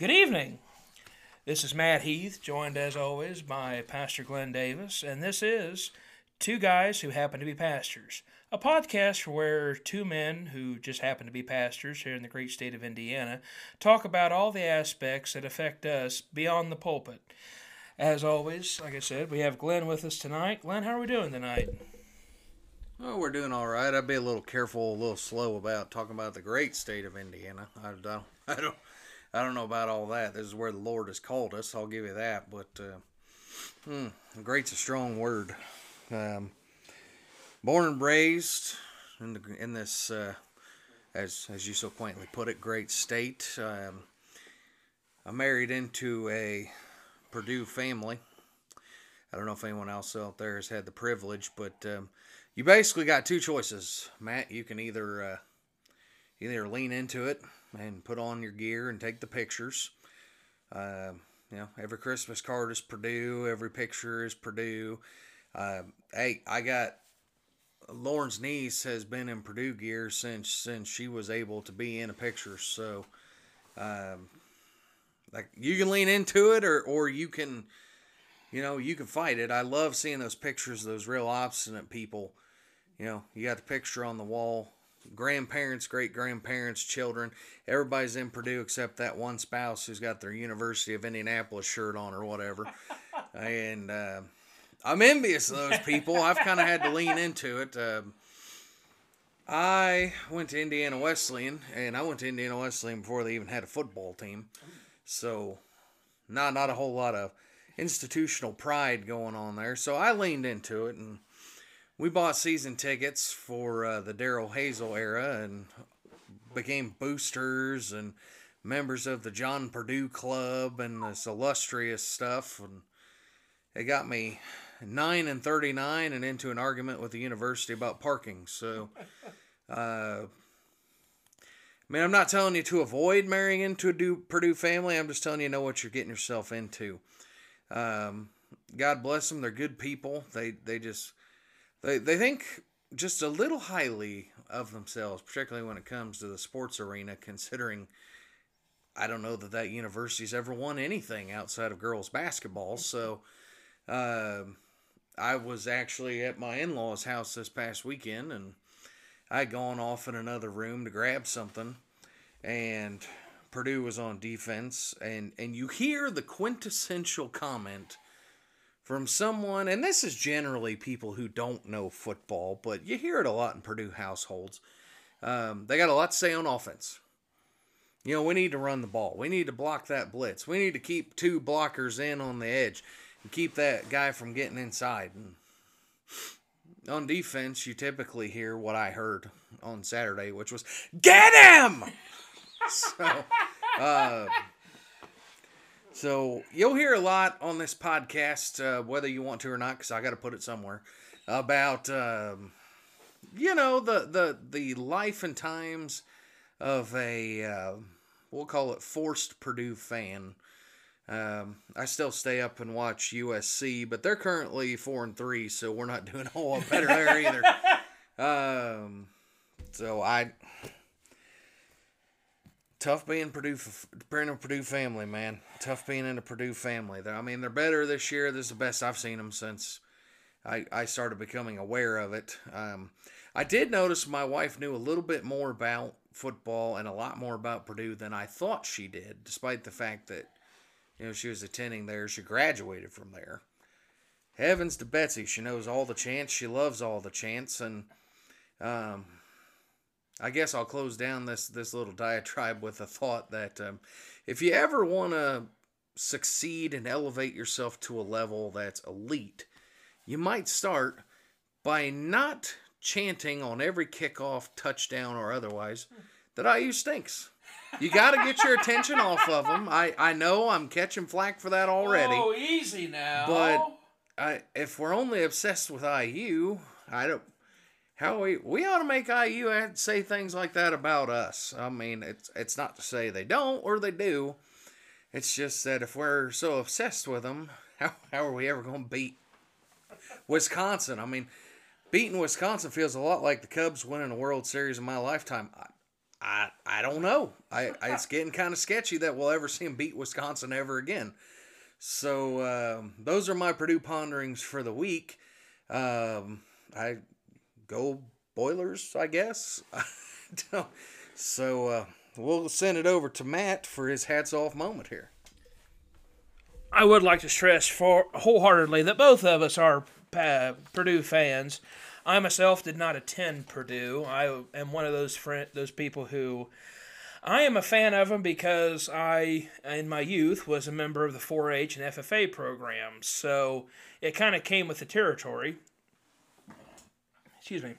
Good evening. This is Matt Heath, joined as always by Pastor Glenn Davis, and this is Two Guys Who Happen to Be Pastors, a podcast where two men who just happen to be pastors here in the great state of Indiana talk about all the aspects that affect us beyond the pulpit. As always, like I said, we have Glenn with us tonight. Glenn, how are we doing tonight? Well, we're doing all right. I'd be a little careful, a little slow about talking about the great state of Indiana. I don't, I don't, I don't know about all that. This is where the Lord has called us. I'll give you that. But uh, hmm, great's a strong word. Um, born and raised in the, in this, uh, as as you so quaintly put it, great state. Um, I married into a Purdue family. I don't know if anyone else out there has had the privilege, but um, you basically got two choices, Matt. You can either uh, either lean into it and put on your gear and take the pictures. Uh, you know, every Christmas card is Purdue, every picture is Purdue. Uh, hey, I got Lauren's niece has been in Purdue gear since since she was able to be in a picture. So, um, like you can lean into it, or or you can, you know, you can fight it. I love seeing those pictures of those real obstinate people. You know, you got the picture on the wall. Grandparents, great grandparents, children, everybody's in Purdue except that one spouse who's got their University of Indianapolis shirt on or whatever. and uh, I'm envious of those people. I've kind of had to lean into it. Uh, I went to Indiana Wesleyan, and I went to Indiana Wesleyan before they even had a football team. So, not not a whole lot of institutional pride going on there. So I leaned into it, and we bought season tickets for uh, the Darrell Hazell era, and became boosters and members of the John Purdue Club and this illustrious stuff, and it got me nine and thirty nine and into an argument with the university about parking. So. Uh, I mean, I'm not telling you to avoid marrying into a Purdue family. I'm just telling you know what you're getting yourself into. Um, God bless them. They're good people. They they just they they think just a little highly of themselves, particularly when it comes to the sports arena. Considering I don't know that that university's ever won anything outside of girls basketball. So uh, I was actually at my in-laws' house this past weekend and I had gone off in another room to grab something, and Purdue was on defense, and and you hear the quintessential comment from someone, and this is generally people who don't know football, but you hear it a lot in Purdue households. Um, they got a lot to say on offense. You know, we need to run the ball. We need to block that blitz. We need to keep two blockers in on the edge and keep that guy from getting inside. And on defense, you typically hear what I heard on Saturday, which was "Get him!" so, uh, so you'll hear a lot on this podcast, uh, whether you want to or not, because I got to put it somewhere about um, you know the the the life and times of a uh, we'll call it forced Purdue fan. Um, I still stay up and watch USC, but they're currently four and three, so we're not doing a whole lot better there either. Um, so I tough being Purdue, being a Purdue family, man. Tough being in a Purdue family. I mean, they're better this year. This is the best I've seen them since I I started becoming aware of it. Um, I did notice my wife knew a little bit more about football and a lot more about Purdue than I thought she did, despite the fact that you know, she was attending there. She graduated from there. Heavens to Betsy, she knows all the chants. She loves all the chants, and um, I guess I'll close down this this little diatribe with a thought that um, if you ever want to succeed and elevate yourself to a level that's elite, you might start by not chanting on every kickoff, touchdown, or otherwise that IU stinks. You got to get your attention off of them. I, I know I'm catching flack for that already. Oh, easy now. But I, if we're only obsessed with IU, I don't. How we we ought to make IU say things like that about us. I mean, it's it's not to say they don't or they do. It's just that if we're so obsessed with them, how how are we ever going to beat Wisconsin? I mean, beating Wisconsin feels a lot like the Cubs winning a World Series in my lifetime. I, I I don't know. I, I it's getting kind of sketchy that we'll ever see him beat Wisconsin ever again. So um, those are my Purdue ponderings for the week. Um, I go Boilers, I guess. so uh, we'll send it over to Matt for his hats off moment here. I would like to stress for wholeheartedly that both of us are uh, Purdue fans. I myself did not attend Purdue. I am one of those those people who I am a fan of them because I, in my youth, was a member of the 4-H and FFA programs. So it kind of came with the territory. Excuse me.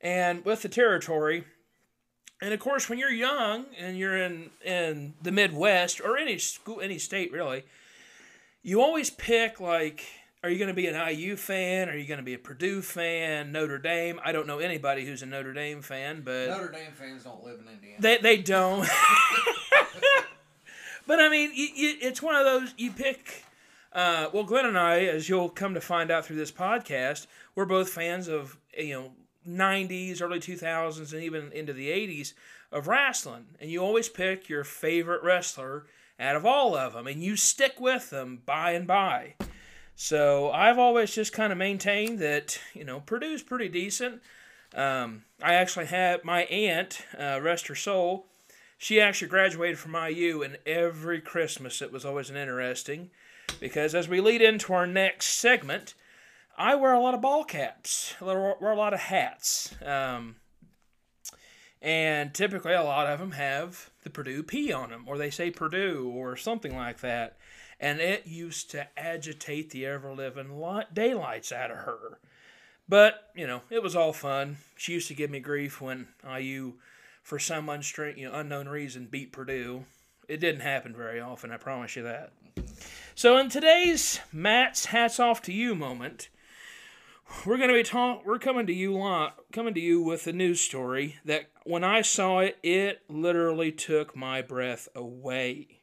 And with the territory, and of course, when you're young and you're in in the Midwest or any school, any state really, you always pick like, are you going to be an IU fan? Are you going to be a Purdue fan? Notre Dame? I don't know anybody who's a Notre Dame fan, but Notre Dame fans don't live in Indiana. they they don't. but I mean, you, you, it's one of those you pick. Uh, well, Glenn and I, as you'll come to find out through this podcast, we're both fans of you know 90s, early 2000s, and even into the 80s of wrestling. And you always pick your favorite wrestler out of all of them, and you stick with them by and by. So I've always just kind of maintained that, you know, Purdue's pretty decent. Um, I actually had my aunt, uh, rest her soul, she actually graduated from IU, and every Christmas it was always an interesting because as we lead into our next segment, I wear a lot of ball caps. I wear a lot of hats. Um, and typically, a lot of them have the Purdue P on them, or they say Purdue, or something like that. And it used to agitate the ever living daylights out of her. But, you know, it was all fun. She used to give me grief when IU, for some unstra- you know, unknown reason, beat Purdue. It didn't happen very often, I promise you that. So, in today's Matt's Hats Off to You moment, we're going to be talking we're coming to you lot coming to you with a news story that when i saw it it literally took my breath away.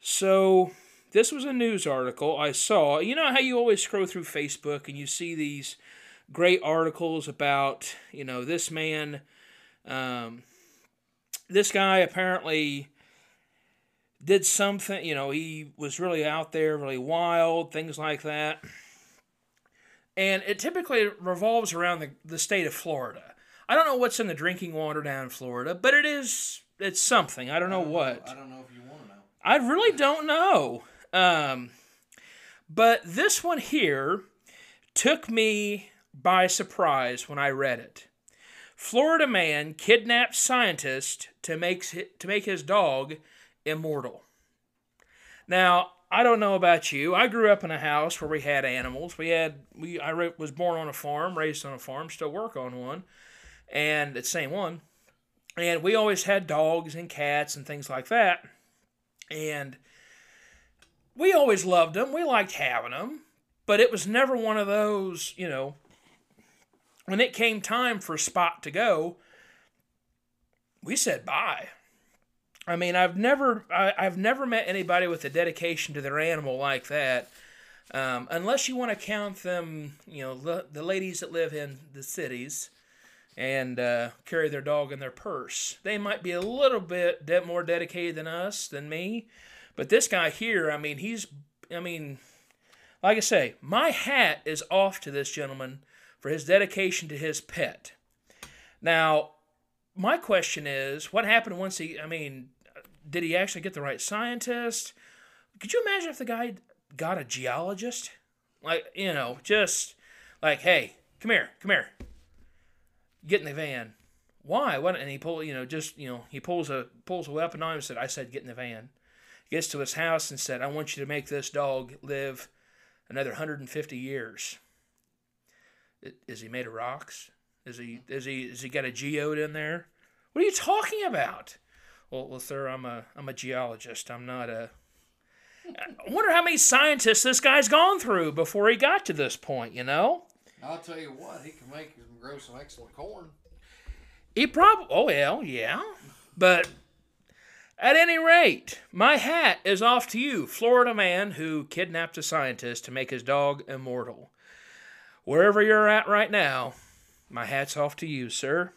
So this was a news article i saw. You know how you always scroll through facebook and you see these great articles about you know this man um, this guy apparently did something you know he was really out there really wild things like that and it typically revolves around the, the state of Florida. I don't know what's in the drinking water down in Florida, but it is it's something. I don't know I don't what. Know, I don't know if you want to know. I really don't know. Um, but this one here took me by surprise when I read it. Florida man kidnaps scientist to make to make his dog immortal. Now, I don't know about you. I grew up in a house where we had animals. We had we I was born on a farm, raised on a farm, still work on one, and the same one. And we always had dogs and cats and things like that. And we always loved them. We liked having them, but it was never one of those, you know, when it came time for Spot to go, we said bye. I mean, I've never I, have never met anybody with a dedication to their animal like that. Um, unless you want to count them, you know, the, the ladies that live in the cities and uh, carry their dog in their purse. They might be a little bit de- more dedicated than us, than me. But this guy here, I mean, he's, I mean, like I say, my hat is off to this gentleman for his dedication to his pet. Now, my question is, what happened once he? I mean, did he actually get the right scientist? Could you imagine if the guy got a geologist? Like, you know, just like, hey, come here, come here, get in the van. Why? What? And he pull, you know, just you know, he pulls a pulls a weapon on him and said, "I said get in the van." Gets to his house and said, "I want you to make this dog live another 150 years." Is he made of rocks? Is he is he is he got a geode in there? What are you talking about? Well, well, sir, I'm a I'm a geologist. I'm not a. I wonder how many scientists this guy's gone through before he got to this point. You know. I'll tell you what, he can make him grow some excellent corn. He probably. Oh well, yeah, but. At any rate, my hat is off to you, Florida man who kidnapped a scientist to make his dog immortal. Wherever you're at right now, my hat's off to you, sir.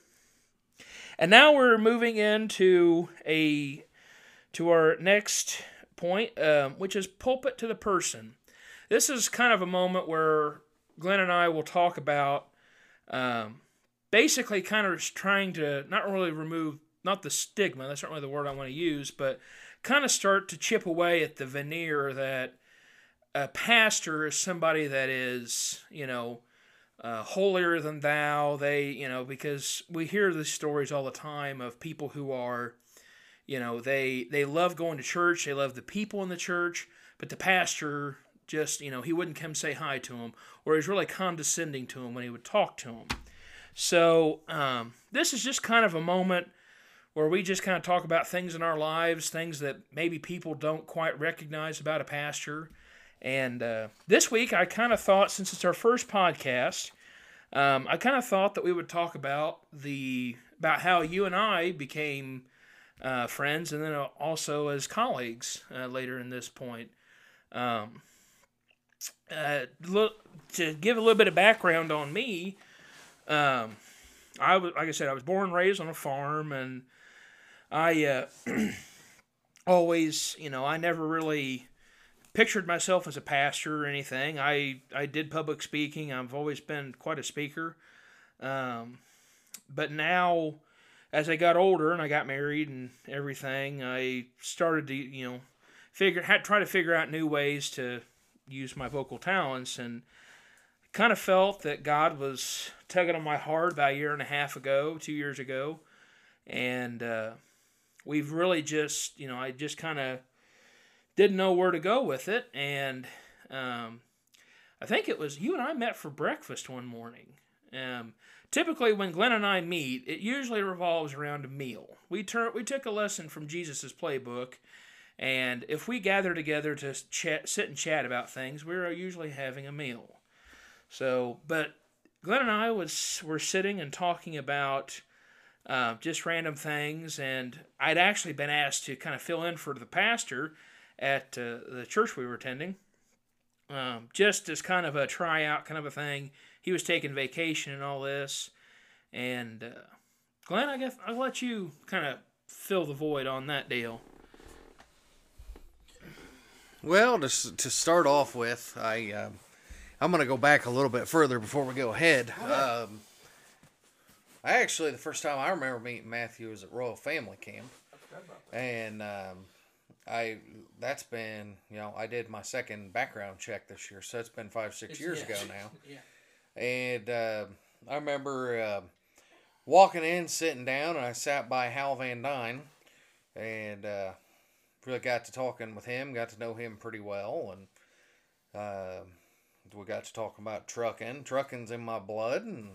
And now we're moving into a to our next point, um, which is pulpit to the person. This is kind of a moment where Glenn and I will talk about um, basically kind of trying to not really remove not the stigma that's not really the word I want to use, but kind of start to chip away at the veneer that a pastor is somebody that is you know uh, holier than thou. They, you know, because we hear these stories all the time of people who are, you know, they they love going to church, they love the people in the church, but the pastor just, you know, he wouldn't come say hi to him, or he's really condescending to him when he would talk to him. So um, this is just kind of a moment where we just kind of talk about things in our lives, things that maybe people don't quite recognize about a pastor and uh, this week, I kind of thought, since it's our first podcast, um, I kind of thought that we would talk about the about how you and I became uh, friends, and then also as colleagues uh, later in this point. Um, uh, look to give a little bit of background on me. Um, I was, like I said, I was born and raised on a farm, and I uh, always, you know, I never really pictured myself as a pastor or anything. I I did public speaking. I've always been quite a speaker. Um, but now, as I got older and I got married and everything, I started to you know figure had try to figure out new ways to use my vocal talents and kind of felt that God was tugging on my heart about a year and a half ago, two years ago, and uh, we've really just you know I just kind of didn't know where to go with it, and um, I think it was you and I met for breakfast one morning. Um, typically, when Glenn and I meet, it usually revolves around a meal. We turn we took a lesson from Jesus's playbook, and if we gather together to chat, sit and chat about things, we're usually having a meal. So, but Glenn and I was were sitting and talking about. Uh, just random things, and I'd actually been asked to kind of fill in for the pastor at uh, the church we were attending, um, just as kind of a tryout kind of a thing. He was taking vacation and all this, and uh, Glenn, I guess I'll let you kind of fill the void on that deal. Well, to, to start off with, I uh, I'm gonna go back a little bit further before we go ahead. Um, I actually the first time I remember meeting Matthew was at Royal Family Camp, and um, I that's been you know I did my second background check this year, so it's been five six it's, years yeah. ago now. yeah. And uh, I remember uh, walking in, sitting down, and I sat by Hal Van Dyne, and uh, really got to talking with him, got to know him pretty well, and uh, we got to talking about trucking. Trucking's in my blood, and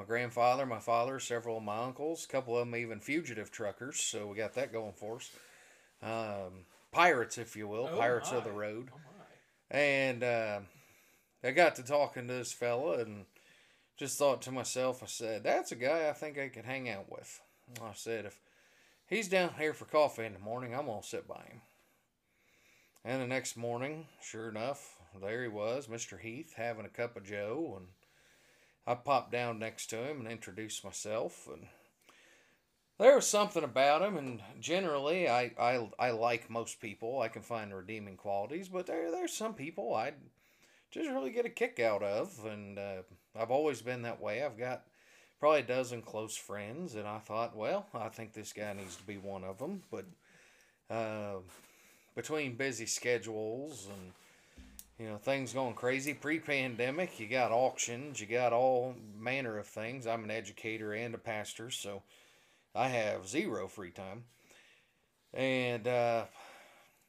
my grandfather, my father, several of my uncles, a couple of them even fugitive truckers, so we got that going for us um, pirates, if you will, oh pirates my. of the road. Oh and uh, I got to talking to this fella and just thought to myself, I said, that's a guy I think I could hang out with. I said, if he's down here for coffee in the morning, I'm going to sit by him. And the next morning, sure enough, there he was, Mr. Heath, having a cup of joe. And I popped down next to him and introduced myself. And there was something about him, and generally, I, I, I like most people. I can find redeeming qualities, but there there's some people I just really get a kick out of, and uh, I've always been that way. I've got probably a dozen close friends, and I thought, well, I think this guy needs to be one of them. But uh, between busy schedules and you know things going crazy pre-pandemic, you got auctions, you got all manner of things. I'm an educator and a pastor, so I have zero free time. And uh,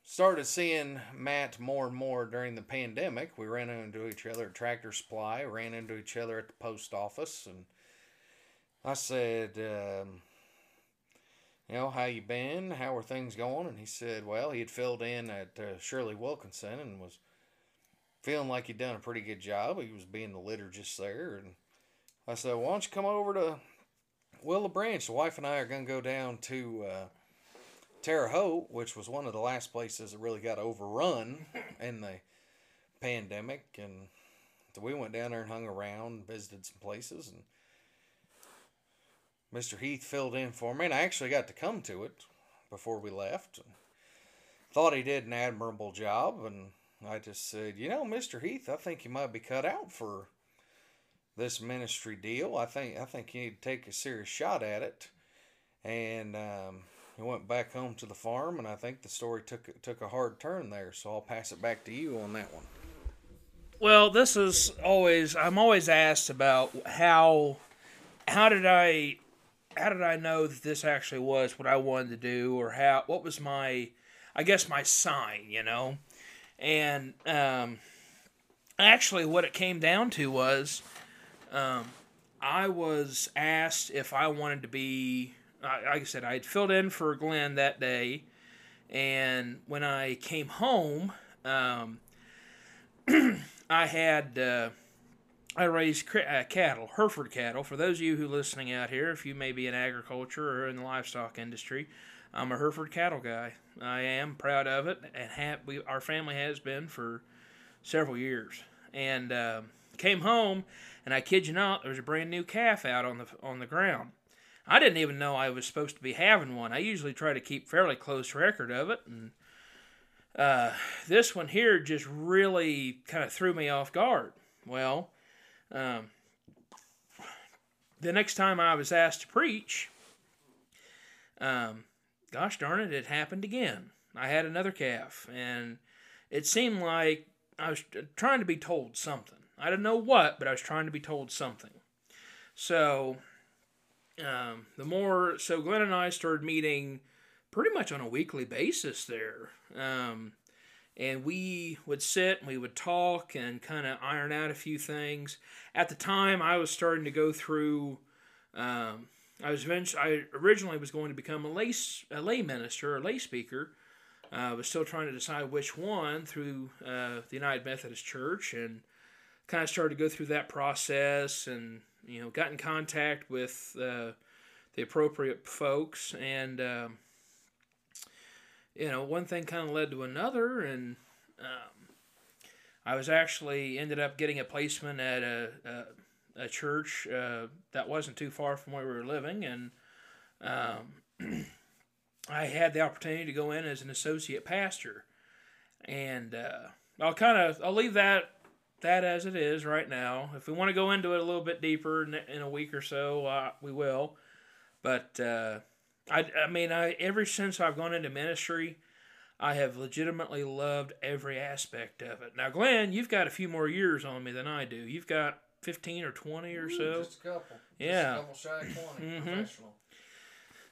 started seeing Matt more and more during the pandemic. We ran into each other at Tractor Supply, ran into each other at the post office, and I said, um, you know, how you been? How are things going? And he said, well, he had filled in at uh, Shirley Wilkinson and was feeling like he'd done a pretty good job. He was being the liturgist there, and I said, why don't you come over to Willow Branch, the wife and I are going to go down to uh, Terre Haute, which was one of the last places that really got overrun in the pandemic. And so we went down there and hung around, visited some places. And Mr. Heath filled in for me, and I actually got to come to it before we left. Thought he did an admirable job, and I just said, you know, Mr. Heath, I think you might be cut out for this ministry deal. I think I think you need to take a serious shot at it. And um, he went back home to the farm, and I think the story took took a hard turn there. So I'll pass it back to you on that one. Well, this is always I'm always asked about how how did I how did I know that this actually was what I wanted to do or how what was my I guess my sign, you know? And um, actually what it came down to was um, I was asked if I wanted to be like I said I had filled in for Glenn that day and when I came home um, I had uh, I raised uh, cattle, Hereford cattle. For those of you who are listening out here, if you may be in agriculture or in the livestock industry, I'm a Hereford cattle guy. I am proud of it, and have, we, our family has been for several years. And uh, came home, and I kid you not, there was a brand new calf out on the on the ground. I didn't even know I was supposed to be having one. I usually try to keep fairly close record of it, and uh, this one here just really kind of threw me off guard. Well, um, the next time I was asked to preach, um, gosh darn it, it happened again. I had another calf, and it seemed like I was trying to be told something. I don't know what, but I was trying to be told something. So, um, the more, so Glenn and I started meeting pretty much on a weekly basis there. Um, and we would sit and we would talk and kind of iron out a few things. At the time, I was starting to go through. Um, I was I originally was going to become a lay a lay minister, a lay speaker. Uh, I was still trying to decide which one through uh, the United Methodist Church, and kind of started to go through that process, and you know, got in contact with uh, the appropriate folks, and um, you know, one thing kind of led to another, and um, I was actually ended up getting a placement at a a, a church uh, that wasn't too far from where we were living, and um, I had the opportunity to go in as an associate pastor, and uh, I'll kind of I'll leave that that as it is right now. If we want to go into it a little bit deeper in, in a week or so, uh, we will, but uh, I, I mean, I ever since I've gone into ministry, I have legitimately loved every aspect of it. Now, Glenn, you've got a few more years on me than I do. You've got fifteen or twenty or so. Just a couple. Yeah. Just a couple shy of 20 Mhm. Professional.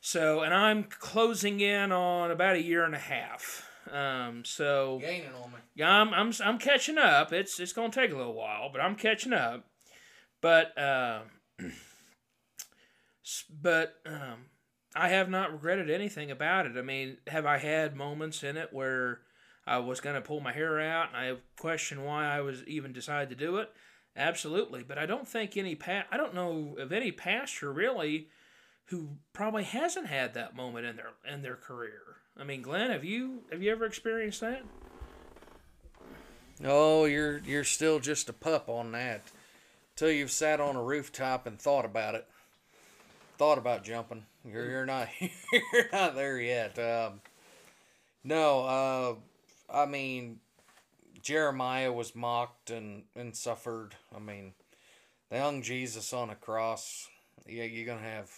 So, and I'm closing in on about a year and a half. Um, so Gaining on me. yeah, I'm, I'm I'm catching up. It's it's gonna take a little while, but I'm catching up. But uh, but um, I have not regretted anything about it. I mean, have I had moments in it where I was gonna pull my hair out and I questioned why I was even decided to do it? Absolutely, but I don't think any pa- I don't know of any pastor really who probably hasn't had that moment in their in their career. I mean, Glenn, have you have you ever experienced that? Oh, you're you're still just a pup on that. Till you've sat on a rooftop and thought about it. Thought about jumping. You're you're not you're not there yet. Um, no, uh, I mean Jeremiah was mocked and, and suffered. I mean, they hung Jesus on a cross. Yeah, you're gonna have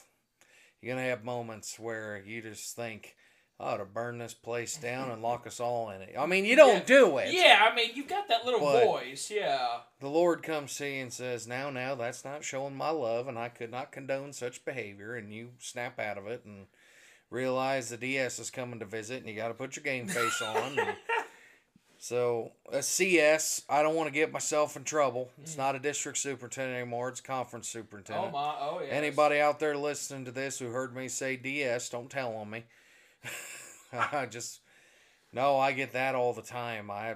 you're gonna have moments where you just think, I ought to burn this place down and lock us all in it. I mean, you don't Yeah. do it. Yeah, I mean, you've got that little But- voice, yeah. The Lord comes to you and says, Now, now, that's not showing my love, and I could not condone such behavior. And you snap out of it and realize the DS is coming to visit, and you got to put your game face on. and so, uh, a CS, I don't want to get myself in trouble. It's hmm. not a district superintendent anymore, it's conference oh, superintendent. Oh my, oh yeah. Anybody out there listening to this who heard me say DS, don't tell on me. I just no, I get that all the time. I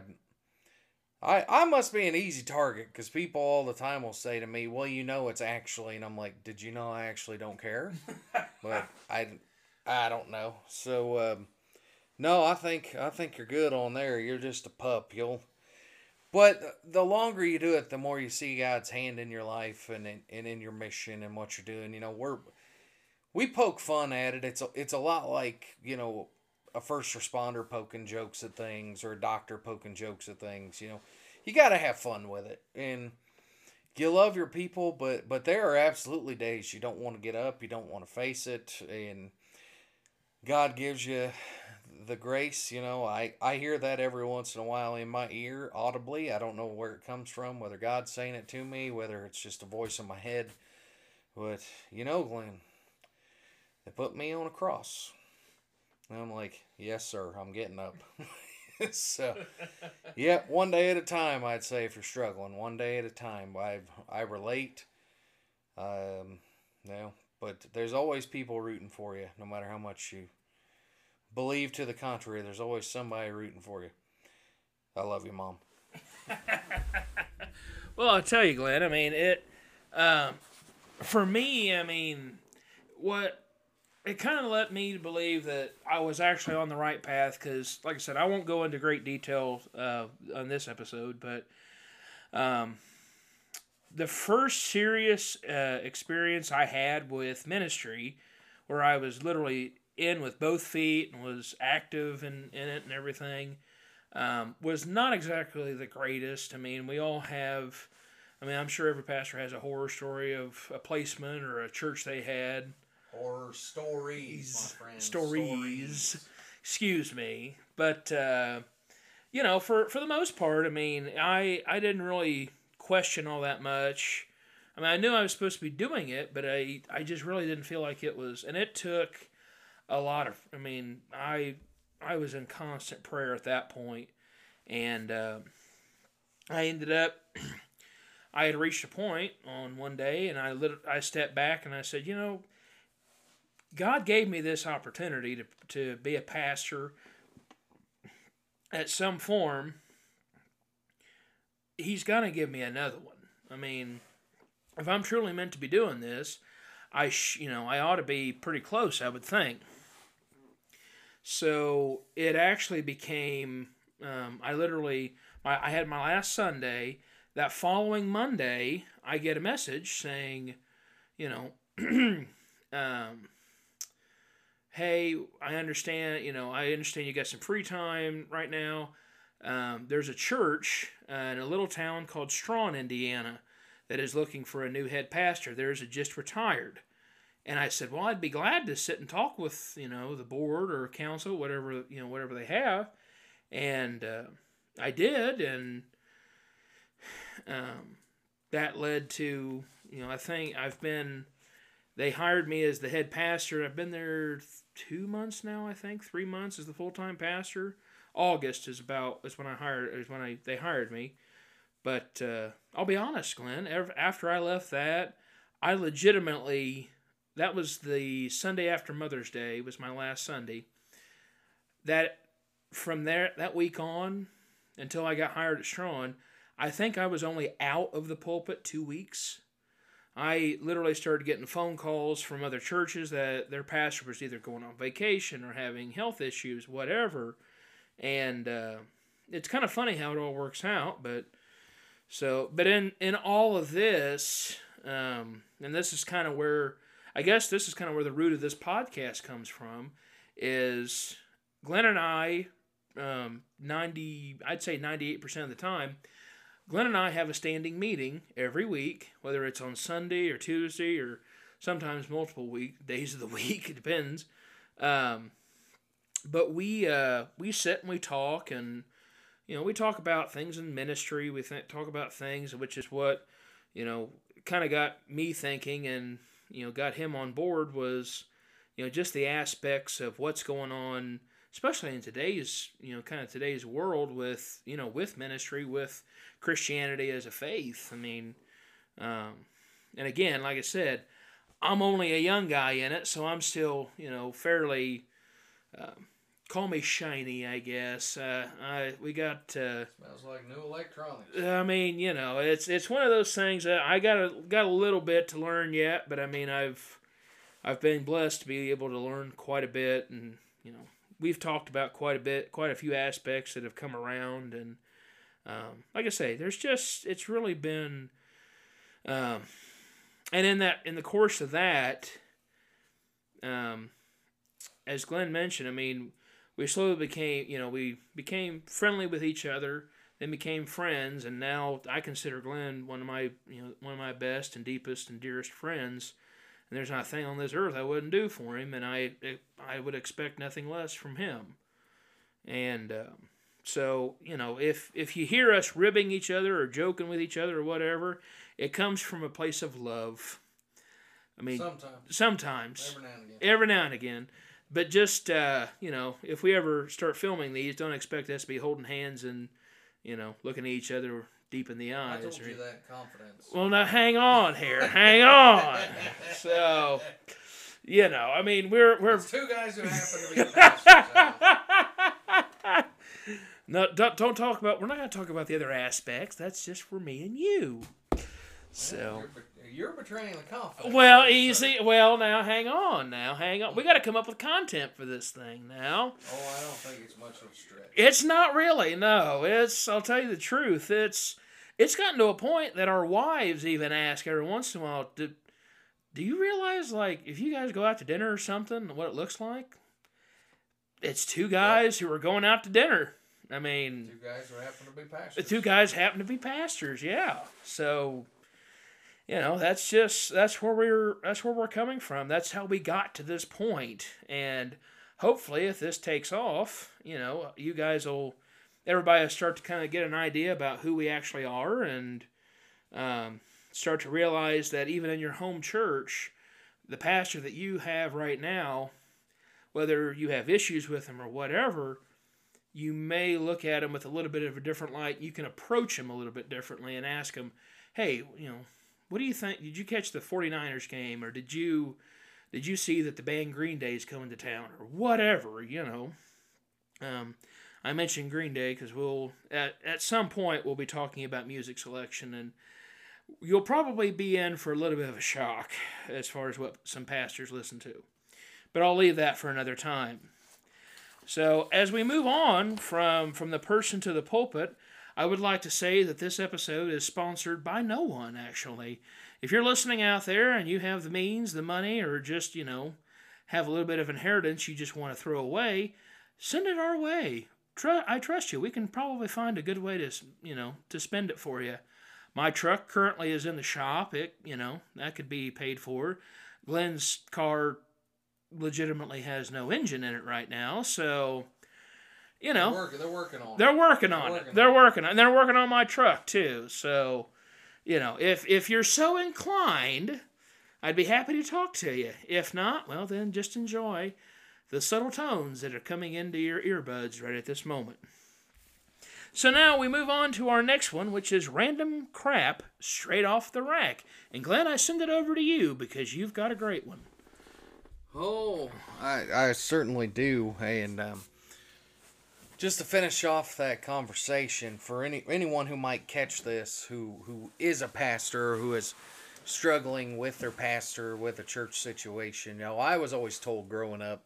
I I must be an easy target because people all the time will say to me, "Well, you know, it's actually," and I'm like, "Did you know I actually don't care?" but I I don't know. So um, no, I think I think you're good on there. You're just a pup. You'll. But the longer you do it, the more you see God's hand in your life and in, and in your mission and what you're doing. You know, we're we poke fun at it. It's a, it's a lot like you know a first responder poking jokes at things or a doctor poking jokes at things. You know, you got to have fun with it and you love your people, but but there are absolutely days you don't want to get up, you don't want to face it, and God gives you the grace. You know, I I hear that every once in a while in my ear audibly. I don't know where it comes from, whether God's saying it to me, whether it's just a voice in my head. But you know, Glenn, they put me on a cross. And I'm like, yes, sir, I'm getting up. so, yeah, one day at a time, I'd say if you're struggling, one day at a time. I I relate. Um, you know, but there's always people rooting for you, no matter how much you believe to the contrary. There's always somebody rooting for you. I love you, mom. well, I'll tell you, Glenn. I mean, it. Um, for me, I mean, what it kind of led me believe that I was actually on the right path because, like I said, I won't go into great detail uh, on this episode, but um, the first serious uh, experience I had with ministry, where I was literally in with both feet and was active in, in it and everything, um, was not exactly the greatest. I mean, we all have. I mean, I'm sure every pastor has a horror story of a placement or a church they had or stories, my friend. Stories. stories. Excuse me, but uh, you know, for for the most part, I mean, I I didn't really question all that much. I mean, I knew I was supposed to be doing it, but I I just really didn't feel like it was, and it took a lot of. I mean, I I was in constant prayer at that point, and uh, I ended up. I had reached a point on one day, and I lit, I stepped back and I said, you know, God gave me this opportunity to, to be a pastor at some form. He's going to give me another one. I mean, if I'm truly meant to be doing this, I sh- you know I ought to be pretty close, I would think. So it actually became um, I literally my, I had my last Sunday. That following Monday, I get a message saying, you know, um, hey, I understand, you know, I understand you got some free time right now. Um, there's a church uh, in a little town called Straughn, Indiana, that is looking for a new head pastor. There's a just retired. And I said, well, I'd be glad to sit and talk with, you know, the board or council, whatever, you know, whatever they have. And uh, I did. And um, that led to, you know, I think I've been, they hired me as the head pastor. I've been there two months now, I think, three months as the full time pastor. August is about is when I hired is when I they hired me. But uh, I'll be honest, Glenn. After I left that, I legitimately that was the Sunday after Mother's Day was my last Sunday. That from there that week on until I got hired at Straughn, I think I was only out of the pulpit two weeks. I literally started getting phone calls from other churches that their pastor was either going on vacation or having health issues, whatever. And uh, it's kind of funny how it all works out, but so, but in in all of this, um, and this is kind of where I guess this is kind of where the root of this podcast comes from, is Glenn and I, um, ninety, I'd say ninety eight percent of the time Glenn and I have a standing meeting every week, whether it's on Sunday or Tuesday or sometimes multiple week days of the week. It depends. Um, but we uh, we sit and we talk, and you know we talk about things in ministry. We th- talk about things, which is what you know kind of got me thinking, and you know got him on board was you know just the aspects of what's going on especially in today's you know kind of today's world with you know with ministry with christianity as a faith. I mean um, and again like i said i'm only a young guy in it so i'm still you know fairly uh, call me shiny i guess. Uh, I, we got uh, smells like new electronics. I mean you know it's it's one of those things that i got a got a little bit to learn yet but i mean i've i've been blessed to be able to learn quite a bit and you know we've talked about quite a bit, quite a few aspects that have come around, and um, like I say, there's just it's really been, um, and in that in the course of that, um, as Glenn mentioned, I mean, we slowly became, you know, we became friendly with each other, then became friends, and now I consider Glenn one of my, you know, one of my best and deepest and dearest friends. And there's not a thing on this earth I wouldn't do for him, and I, I would expect nothing less from him. And um, so, you know, if if you hear us ribbing each other or joking with each other or whatever, it comes from a place of love. I mean, Sometimes. sometimes Every now and again. every now and again. But just uh, you know, if we ever start filming these, don't expect us to be holding hands and you know looking at each other deep in the I eyes. told or- you that confidence. well, now hang on here, hang on. So, you know, I mean, we're we're It's two guys who happen to be pastors. No don't, don't talk about. We're not going to talk about the other aspects. That's just for me and you. So. You're, you're betraying the confidence. Well, easy. Well, now hang on. Now hang on. We got to come up with content for this thing now. Oh, I don't think it's much of a stretch. It's not really. No, it's. I'll tell you the truth. It's. It's gotten to a point that our wives even ask every once in a while, "Do, do you realize like if you guys go out to dinner or something, what it looks like? It's two guys who are going out to dinner. I mean, Two guys happen to be the pastors. two guys happen to be pastors. Yeah. So, you know, that's just that's where we're that's where we're coming from. That's how we got to this point. And hopefully, if this takes off, you know, you guys will everybody will start to kind of get an idea about who we actually are and um, start to realize that even in your home church, the pastor that you have right now, whether you have issues with him or whatever, you may look at him with a little bit of a different light. You can approach him a little bit differently and ask him, hey, you know, what do you think? Did you catch the 49ers game or did you did you see that the band Green Day is coming to town or whatever, you know? Um, I mentioned Green Day because we'll at, at some point we'll be talking about music selection and you'll probably be in for a little bit of a shock as far as what some pastors listen to. But I'll leave that for another time. So as we move on from from the person to the pulpit, I would like to say that this episode is sponsored by no one actually. If you're listening out there and you have the means, the money, or just, you know, have a little bit of inheritance you just want to throw away, send it our way. I trust you. We can probably find a good way to, you know, to spend it for you. My truck currently is in the shop. It, you know, that could be paid for. Glenn's car legitimately has no engine in it right now, so you know, They're working, they're working on it. they're working on it. They're working on. And they're working on my truck too. So, you know, if if you're so inclined, I'd be happy to talk to you. If not, well, then just enjoy the subtle tones that are coming into your earbuds right at this moment. So now we move on to our next one, which is random crap straight off the rack. And Glenn, I send it over to you because you've got a great one. Oh, I, I certainly do. And um, just to finish off that conversation, for any anyone who might catch this, who who is a pastor, who is struggling with their pastor, with a church situation, you know, I was always told growing up,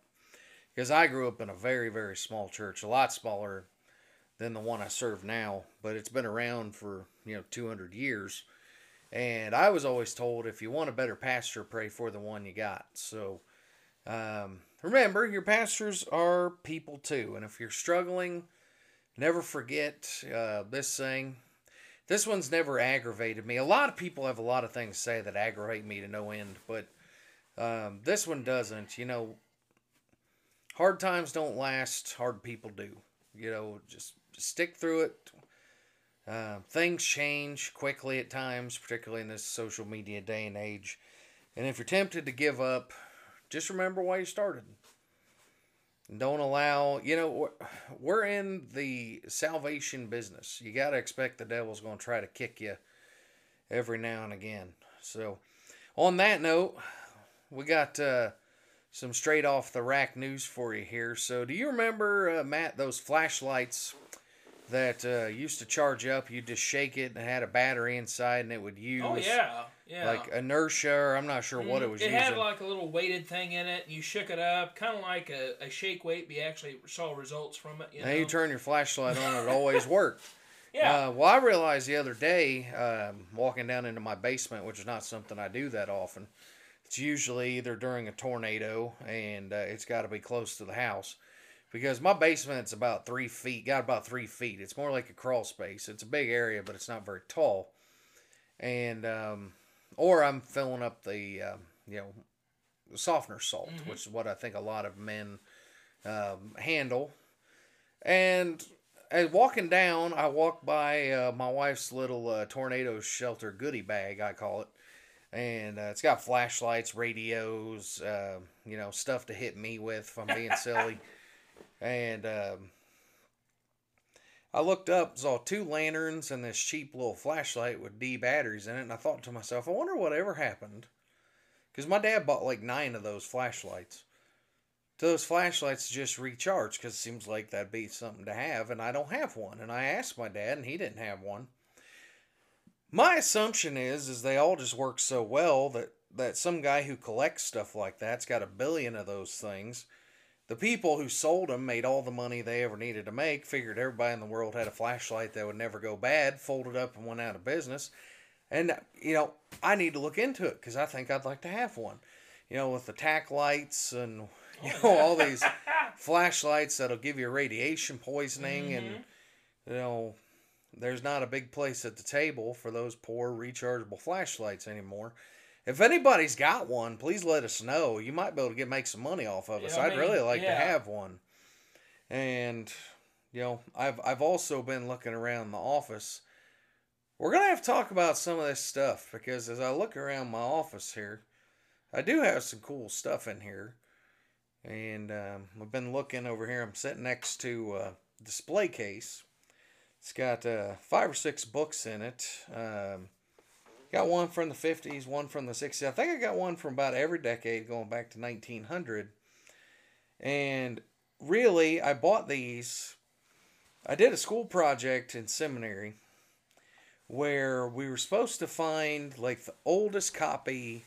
because I grew up in a very very small church, a lot smaller than the one I serve now, but it's been around for you know 200 years. And I was always told if you want a better pastor, pray for the one you got. So, um, remember, your pastors are people too, and if you're struggling, never forget uh, this thing. This one's never aggravated me. A lot of people have a lot of things to say that aggravate me to no end, but um, this one doesn't. You know, hard times don't last. Hard people do. You know, just, stick through it. Uh, things change quickly at times, particularly in this social media day and age. And if you're tempted to give up, just remember why you started. Don't allow, you know, we're- in the salvation business. You got to expect the devil's going to try to kick you every now and again. So, on that note, we got uh, some straight off the rack news for you here. So, do you remember, uh, Matt, those flashlights that uh, used to charge up? You just shake it and it had a battery inside and it would use Oh yeah, yeah. like inertia, or I'm not sure what it Mm, was It using. had like a little weighted thing in it. You shook it up, kind of like a, a shake weight, but you actually saw results from it. You now know? you turn your flashlight on, it always worked. yeah. Uh, well, I realized the other day, um, walking down into my basement, which is not something I do that often, it's usually either during a tornado and uh, it's got to be close to the house because my basement's about three feet, got about three feet. It's more like a crawl space. It's a big area, but it's not very tall. And, um, or I'm filling up the, uh, you know, softener salt, mm-hmm. which is what I think a lot of men um, handle. And as walking down, I walk by uh, my wife's little uh, tornado shelter goodie bag, I call it. And uh, it's got flashlights, radios, uh, you know, stuff to hit me with if I'm being silly. And um, I looked up, saw two lanterns and this cheap little flashlight with D batteries in it, and I thought to myself, I wonder what ever happened. Because my dad bought like nine of those flashlights. So those flashlights just recharge because it seems like that'd be something to have, and I don't have one. And I asked my dad, and he didn't have one. My assumption is, is they all just work so well that that some guy who collects stuff like that's got a billion of those things the people who sold them made all the money they ever needed to make, figured everybody in the world had a flashlight that would never go bad, folded up and went out of business. And, you know, I need to look into it because I think I'd like to have one. You know, with the tack lights and, you know, all these flashlights that'll give you radiation poisoning. Mm-hmm. And, you know, there's not a big place at the table for those poor rechargeable flashlights anymore. If anybody's got one, please let us know. You might be able to get make some money off of us. Yeah, I'd mean, really like yeah. to have one. And you know, I've I've also been looking around the office. We're gonna have to talk about some of this stuff because as I look around my office here, I do have some cool stuff in here. And um, I've been looking over here. I'm sitting next to a display case. It's got uh, five or six books in it. Um, Got one from the 50s, one from the 60s. I think I got one from about every decade going back to 1900. And really, I bought these. I did a school project in seminary where we were supposed to find like the oldest copy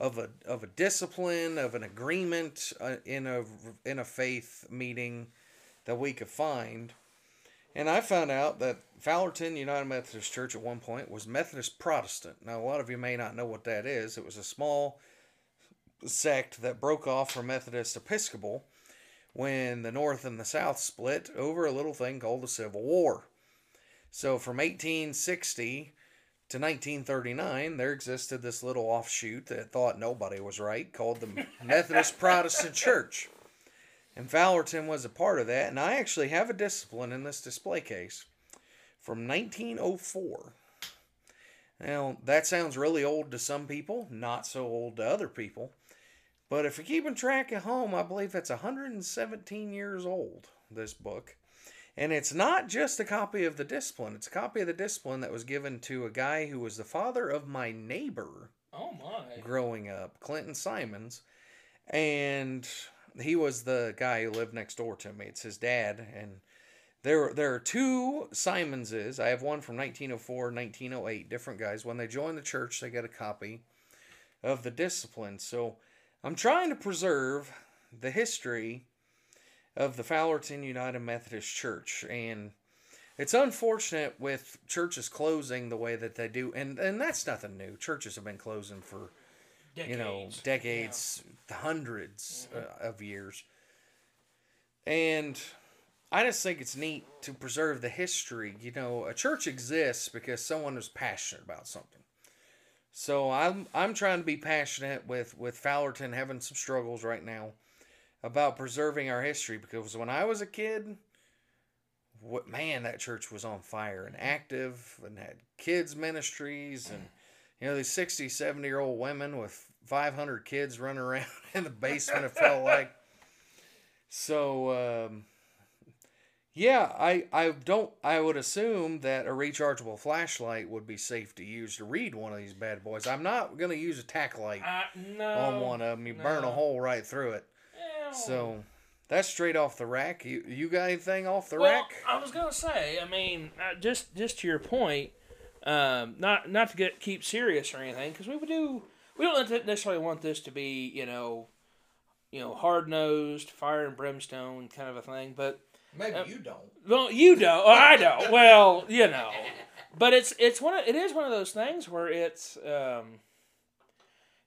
of a of a discipline of an agreement uh, in a in a faith meeting that we could find and I found out that Fowlerton United Methodist Church at one point was Methodist Protestant. Now, a lot of you may not know what that is. It was a small sect that broke off from Methodist Episcopal when the North and the South split over a little thing called the Civil War. So, from 1860 to 1939, there existed this little offshoot that thought nobody was right called the Methodist Protestant Church. And Fowlerton was a part of that. And I actually have a discipline in this display case from 1904. Now, that sounds really old to some people, not so old to other people. But if you're keeping track at home, I believe it's 117 years old, this book. And it's not just a copy of the discipline, it's a copy of the discipline that was given to a guy who was the father of my neighbor. Oh, my. Growing up, Clinton Simons. And he was the guy who lived next door to me. It's his dad, and there there are two Simonses. I have one from 1904, 1908, different guys. When they join the church, they get a copy of the discipline. So I'm trying to preserve the history of the Fowlerton United Methodist Church, and it's unfortunate with churches closing the way that they do, and and that's nothing new. Churches have been closing for decades. you know, decades, yeah. hundreds mm-hmm. uh, of years. And I just think it's neat to preserve the history. You know, a church exists because someone is passionate about something. So I'm I'm trying to be passionate with with Fowlerton having some struggles right now about preserving our history because when I was a kid, what man that church was on fire and active and had kids ministries and you know, these 60, 70 year old women with 500 kids running around in the basement, it felt like. So, um, yeah, I, I don't, I would assume that a rechargeable flashlight would be safe to use to read one of these bad boys. I'm not going to use a tack light uh, no, on one of them. You no. burn a hole right through it. Ew. So, that's straight off the rack. You you got anything off the well, rack? I was gonna say. I mean, uh, just just to your point, um, not not to get keep serious or anything, because we would do we don't necessarily want this to be you know, you know, hard nosed, fire and brimstone kind of a thing. But maybe uh, you don't. Well, you don't. I don't. Well, you know, but it's it's one of, it is one of those things where it's um,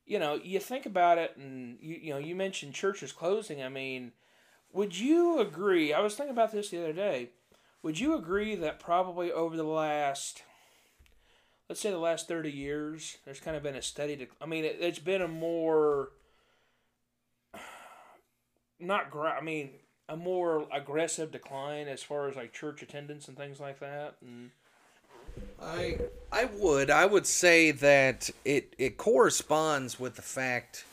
you know, you think about it, and you you know, you mentioned churches closing. I mean, would you agree? I was thinking about this the other day. Would you agree that probably over the last, let's say the last thirty years, there's kind of been a steady. Dec- I mean, it, it's been a more not gra- I mean, a more aggressive decline as far as like church attendance and things like that. And I I would I would say that it it corresponds with the fact,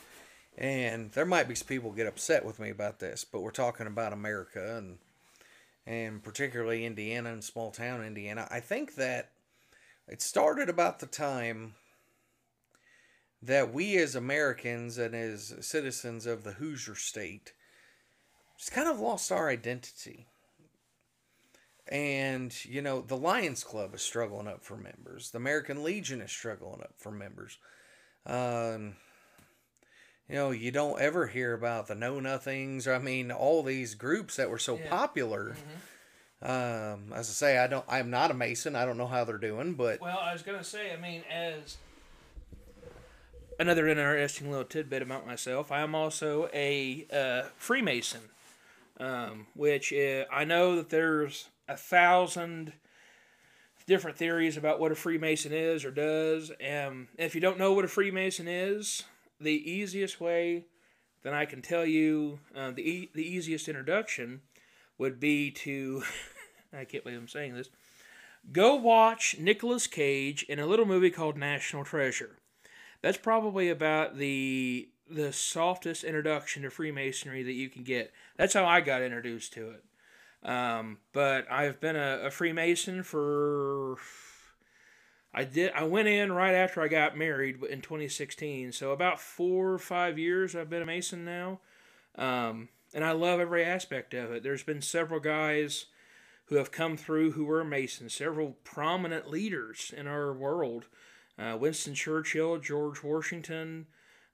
and there might be people get upset with me about this, but we're talking about America and and particularly Indiana and small town Indiana. I think that it started about the time that we as Americans and as citizens of the Hoosier state just kind of lost our identity. And, you know, the Lions Club is struggling up for members. The American Legion is struggling up for members. Um, you know, you don't ever hear about the Know Nothings. I mean, all these groups that were so Yeah. popular. Um, as I say, I don't. I'm not a Mason. I don't know how they're doing, but well, I was gonna say, I mean, as another interesting little tidbit about myself, I am also a uh, Freemason, um, which uh, I know that there's a thousand different theories about what a Freemason is or does. And if you don't know what a Freemason is, the easiest way that I can tell you, uh, the e- the easiest introduction would be to, I can't believe I'm saying this, go watch Nicolas Cage in a little movie called National Treasure. That's probably about the the softest introduction to Freemasonry that you can get. That's how I got introduced to it. Um, but I've been a, a Freemason for I did I went in right after I got married in 2016. So about 4 or 5 years I've been a Mason now. Um, and I love every aspect of it. There's been several guys who have come through who were Masons, several prominent leaders in our world. Uh, Winston Churchill, George Washington,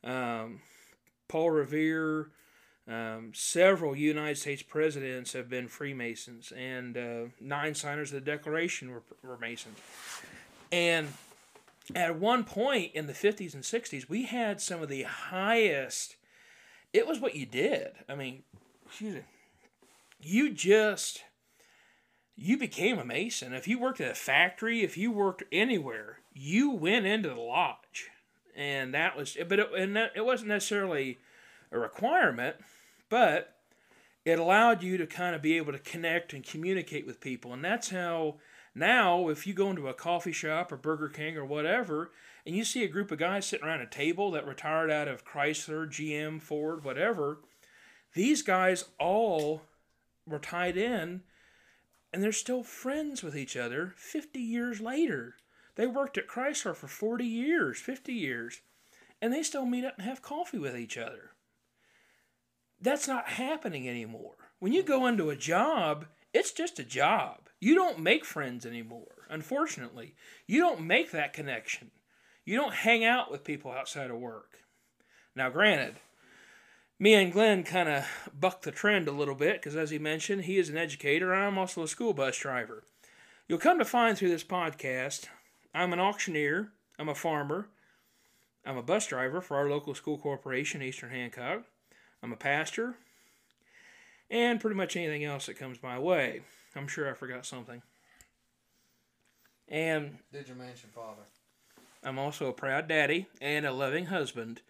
um, Paul Revere, um, several United States presidents have been Freemasons, and uh, nine signers of the Declaration were, were Masons. And at one point in the 50s and 60s, we had some of the highest. It was what you did. I mean, excuse me. You just. You became a Mason. If you worked at a factory, if you worked anywhere, you went into the lodge. And that was. But it, and that, it wasn't necessarily a requirement, but it allowed you to kind of be able to connect and communicate with people. And that's how now, if you go into a coffee shop or Burger King or whatever, and you see a group of guys sitting around a table that retired out of Chrysler, GM, Ford, whatever, these guys all were tied in and they're still friends with each other 50 years later. They worked at Chrysler for 40 years, 50 years, and they still meet up and have coffee with each other. That's not happening anymore. When you go into a job, it's just a job. You don't make friends anymore, unfortunately. You don't make that connection. You don't hang out with people outside of work. Now, granted, me and Glenn kind of bucked the trend a little bit because, as he mentioned, he is an educator and I'm also a school bus driver. You'll come to find through this podcast, I'm an auctioneer, I'm a farmer, I'm a bus driver for our local school corporation, Eastern Hancock, I'm a pastor, and pretty much anything else that comes my way. I'm sure I forgot something. And did you mention father? I'm also a proud daddy and a loving husband.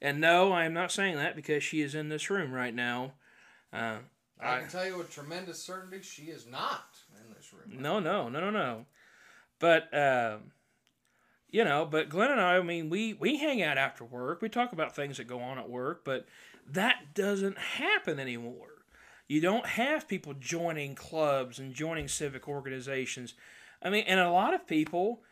And no, I am not saying that because she is in this room right now. Uh, I, I- can tell you with tremendous certainty, she is not in this room. no, no, no, no, no. But um, you know, but Glenn and I, I mean, we we hang out after work. We talk about things that go on at work, but that doesn't happen anymore. You don't have people joining clubs and joining civic organizations. I mean, and a lot of people,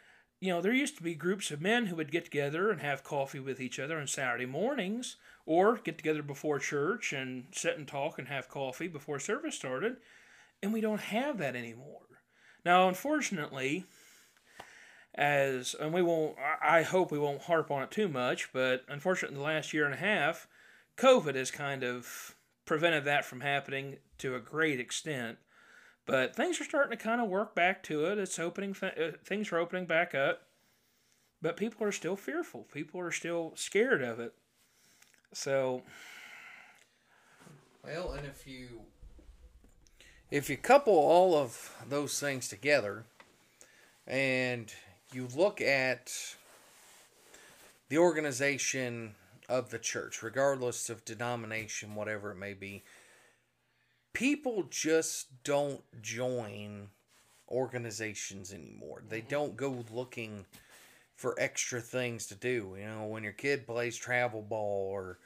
you know, there used to be groups of men who would get together and have coffee with each other on Saturday mornings or get together before church and sit and talk and have coffee before service started. And we don't have that anymore. Now, unfortunately, as and we won't I hope we won't harp on it too much, but unfortunately the last year and a half, COVID has kind of prevented that from happening to a great extent. But things are starting to kind of work back to it. It's opening th- uh, things are opening back up. but people are still fearful. People are still scared of it. So, well, and if you if you couple all of those things together and you look at the organization of the church, regardless of denomination, whatever it may be, people just don't join organizations anymore. They mm-hmm. don't go looking for extra things to do. You know, when your kid plays travel ball or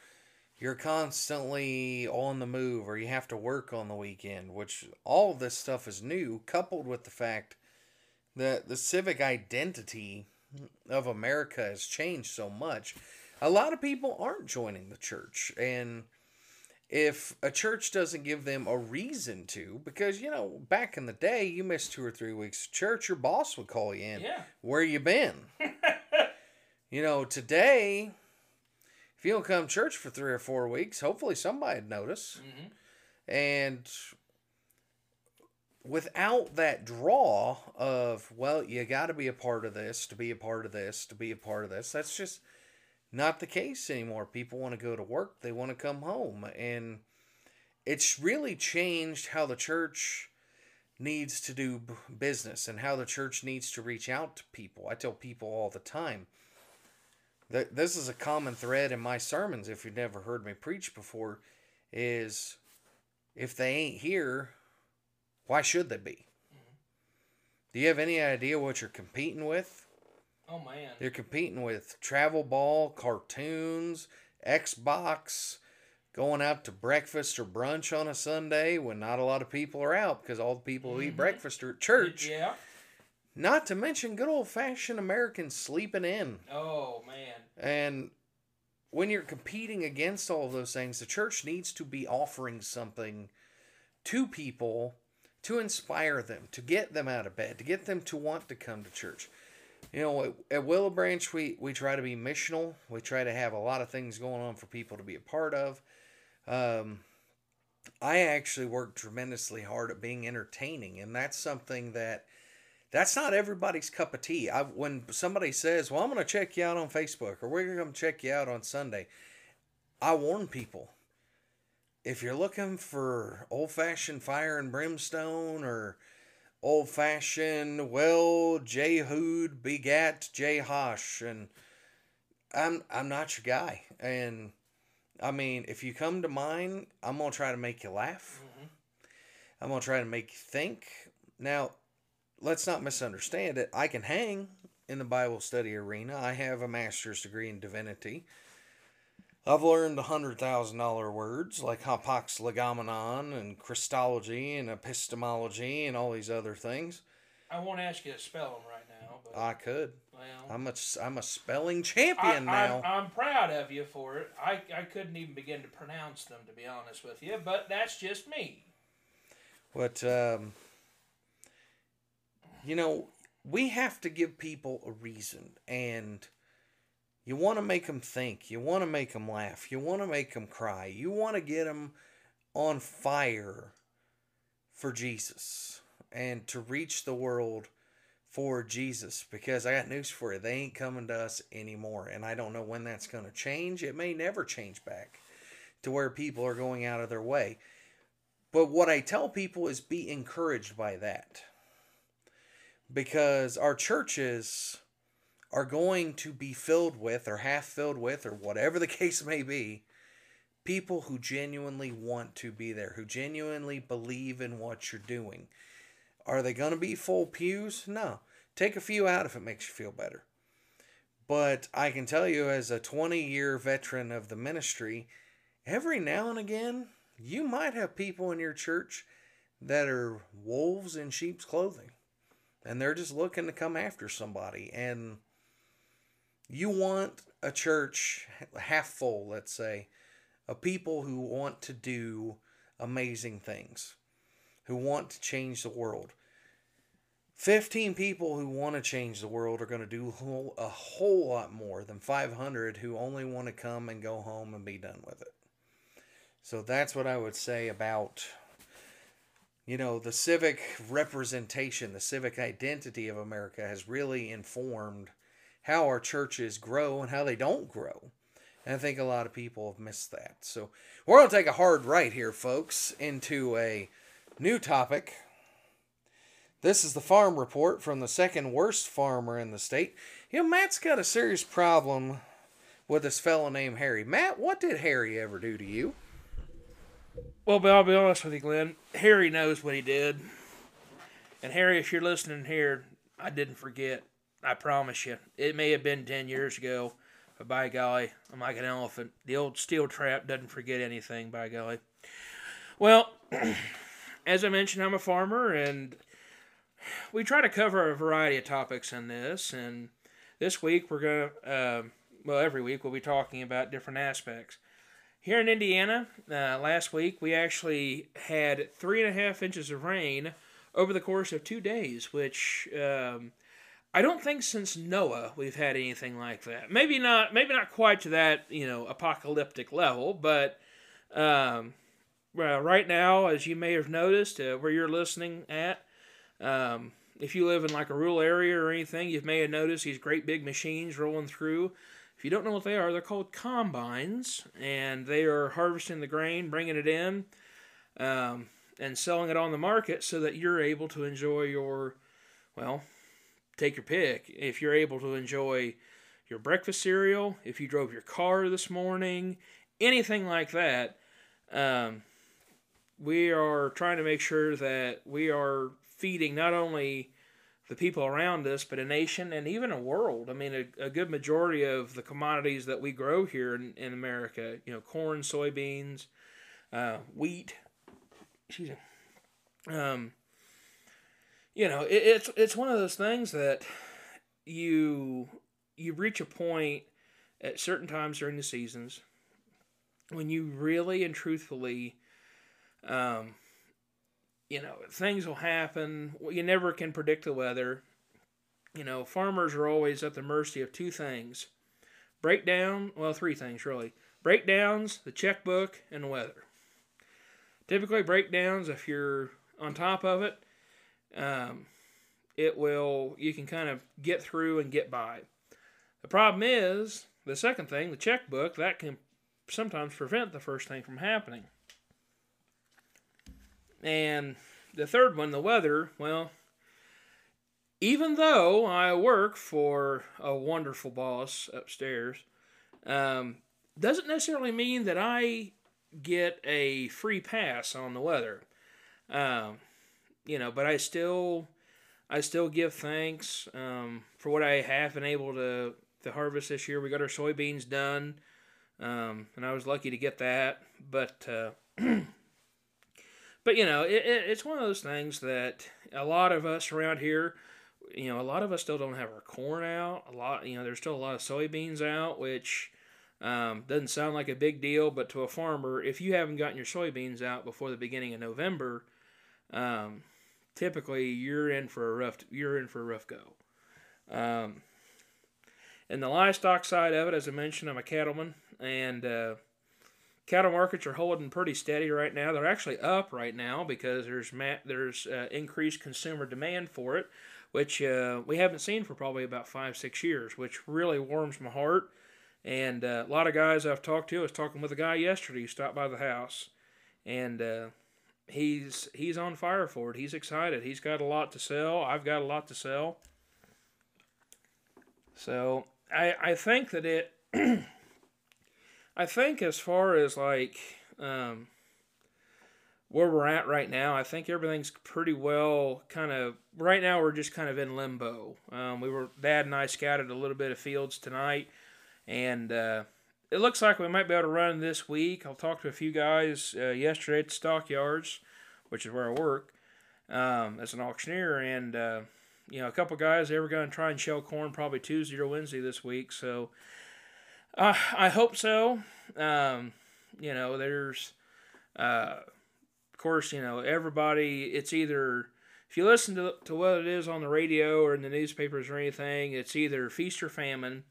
you're constantly on the move or you have to work on the weekend, which all of this stuff is new, coupled with the fact that the civic identity of America has changed so much. A lot of people aren't joining the church. And if a church doesn't give them a reason to, because, you know, back in the day, you missed two or three weeks of church, your boss would call you in. Yeah. Where you been? you know, today, if you don't come to church for three or four weeks, hopefully somebody'd notice. Mm-hmm. And without that draw of, well, you got to be a part of this, to be a part of this, to be a part of this, that's just not the case anymore. People want to go to work, they want to come home. And it's really changed how the church needs to do business and how the church needs to reach out to people. I tell people all the time that this is a common thread in my sermons if you've never heard me preach before is if they ain't here, why should they be? Mm-hmm. Do you have any idea what you're competing with? Oh man. You're competing with travel ball, cartoons, Xbox, going out to breakfast or brunch on a Sunday when not a lot of people are out because all the people who eat Mhm. breakfast are at church. Yeah. Not to mention good old fashioned Americans sleeping in. Oh man. And when you're competing against all of those things, the church needs to be offering something to people to inspire them, to get them out of bed, to get them to want to come to church. You know, at, Willow Branch, we, we try to be missional. We try to have a lot of things going on for people to be a part of. Um, I actually work tremendously hard at being entertaining, and that's something that that's not everybody's cup of tea. I when somebody says, "Well, I'm going to check you out on Facebook," or "We're going to come check you out on Sunday," I warn people: if you're looking for old-fashioned fire and brimstone, or old-fashioned, well, Jehud begat Jehosh, and I'm I'm not your guy. And I mean, if you come to mine, I'm gonna try to make you laugh. Mhm. I'm gonna try to make you think. Now, let's not misunderstand it. I can hang in the Bible study arena. I have a master's degree in divinity. I've learned a hundred thousand dollar words like hapax legomenon and Christology and epistemology and all these other things. I won't ask you to spell them right now, but I could. well, I'm a I'm a spelling I, champion now. I'm, I'm proud of you for it. I, I couldn't even begin to pronounce them, to be honest with you, but that's just me. But um, you know, we have to give people a reason, and you want to make them think. You want to make them laugh. You want to make them cry. You want to get them on fire for Jesus and to reach the world for Jesus. Because I got news for you, they ain't coming to us anymore, and I don't know when that's going to change. It may never change back to where people are going out of their way. But what I tell people is be encouraged by that. Because our churches are going to be filled with, or half filled with, or whatever the case may be, people who genuinely want to be there, who genuinely believe in what you're doing. Are they going to be full pews? No. Take a few out if it makes you feel better. But I can tell you, as a 20 year veteran of the ministry, every now and again, you might have people in your church that are wolves in sheep's clothing and they're just looking to come after somebody and you want a church half full let's say of people who want to do amazing things who want to change the world. 15 people who want to change the world are going to do a whole, lot more than 500 who only want to come and go home and be done with it. So that's what I would say about, you know, the civic representation, the civic identity of America has really informed how our churches grow and how they don't grow. And I think a lot of people have missed that. So we're going to take a hard right here, folks, into a new topic. This is the farm report from the second worst farmer in the state. You know, Matt's got a serious problem with this fellow named Harry. Matt, what did Harry ever do to you? Well, I'll be honest with you, Glenn. Harry knows what he did. And Harry, if you're listening here, I didn't forget. I promise you. It may have been 10 years ago, but by golly, I'm like an elephant. The old steel trap doesn't forget anything, by golly. Well, as I mentioned, I'm a farmer, and we try to cover a variety of topics in this. And this week, we're going to, uh, well, every week, we'll be talking about different aspects. Here in Indiana, uh, last week, we actually had three and a half inches of rain over the course of two days, which um, I don't think since Noah we've had anything like that. Maybe not, maybe not quite to that you know apocalyptic level, but um, well, right now, as you may have noticed, uh, where you're listening at, um, if you live in like a rural area or anything, you may have noticed these great big machines rolling through. If you don't know what they are, they're called combines, and they are harvesting the grain, bringing it in, um, and selling it on the market so that you're able to enjoy your, well, take your pick. If you're able to enjoy your breakfast cereal, if you drove your car this morning, anything like that, um, we are trying to make sure that we are feeding not only the people around us, but a nation and even a world. I mean, a, a good majority of the commodities that we grow here in, in America, you know, corn, soybeans, uh, wheat, excuse me, um, you know, it, it's it's one of those things that you you reach a point at certain times during the seasons when you really and truthfully um, you know, things will happen. You never can predict the weather. You know, farmers are always at the mercy of two things breakdown, well, three things really breakdowns, the checkbook, and the weather. Typically, breakdowns, if you're on top of it, um, it will, you can kind of get through and get by. The problem is, the second thing, the checkbook, that can sometimes prevent the first thing from happening. And the third one, the weather, well, even though I work for a wonderful boss upstairs, um, doesn't necessarily mean that I get a free pass on the weather. Um, you know, but I still, I still give thanks um, for what I have been able to to harvest this year. We got our soybeans done, um, and I was lucky to get that. But uh, but you know, it, it, it's one of those things that a lot of us around here, you know, a lot of us still don't have our corn out. A lot, you know, there's still a lot of soybeans out, which um, doesn't sound like a big deal, but to a farmer, if you haven't gotten your soybeans out before the beginning of November, um, typically you're in for a rough you're in for a rough go. Um, and the livestock side of it, as I mentioned, I'm a cattleman, and uh, cattle markets are holding pretty steady right now. They're actually up right now because there's ma- there's uh, increased consumer demand for it, which uh, we haven't seen for probably about five six years, which really warms my heart. And uh, a lot of guys I've talked to, I was talking with a guy yesterday who stopped by the house, and uh, he's he's on fire for it. He's excited. He's got a lot to sell. I've got a lot to sell. So I I think that it I think as far as like um, where we're at right now, I think everything's pretty well kind of right now. We're just kind of in limbo. Um, we were Dad and I scouted a little bit of fields tonight, and uh, it looks like we might be able to run this week. I'll talk to a few guys uh, yesterday at stockyards, which is where I work um, as an auctioneer, and uh, you know a couple guys they were going to try and shell corn probably Tuesday or Wednesday this week. So uh, I hope so. Um, you know, there's, uh, of course, you know, everybody, it's either, if you listen to, to what it is on the radio or in the newspapers or anything, it's either feast or famine.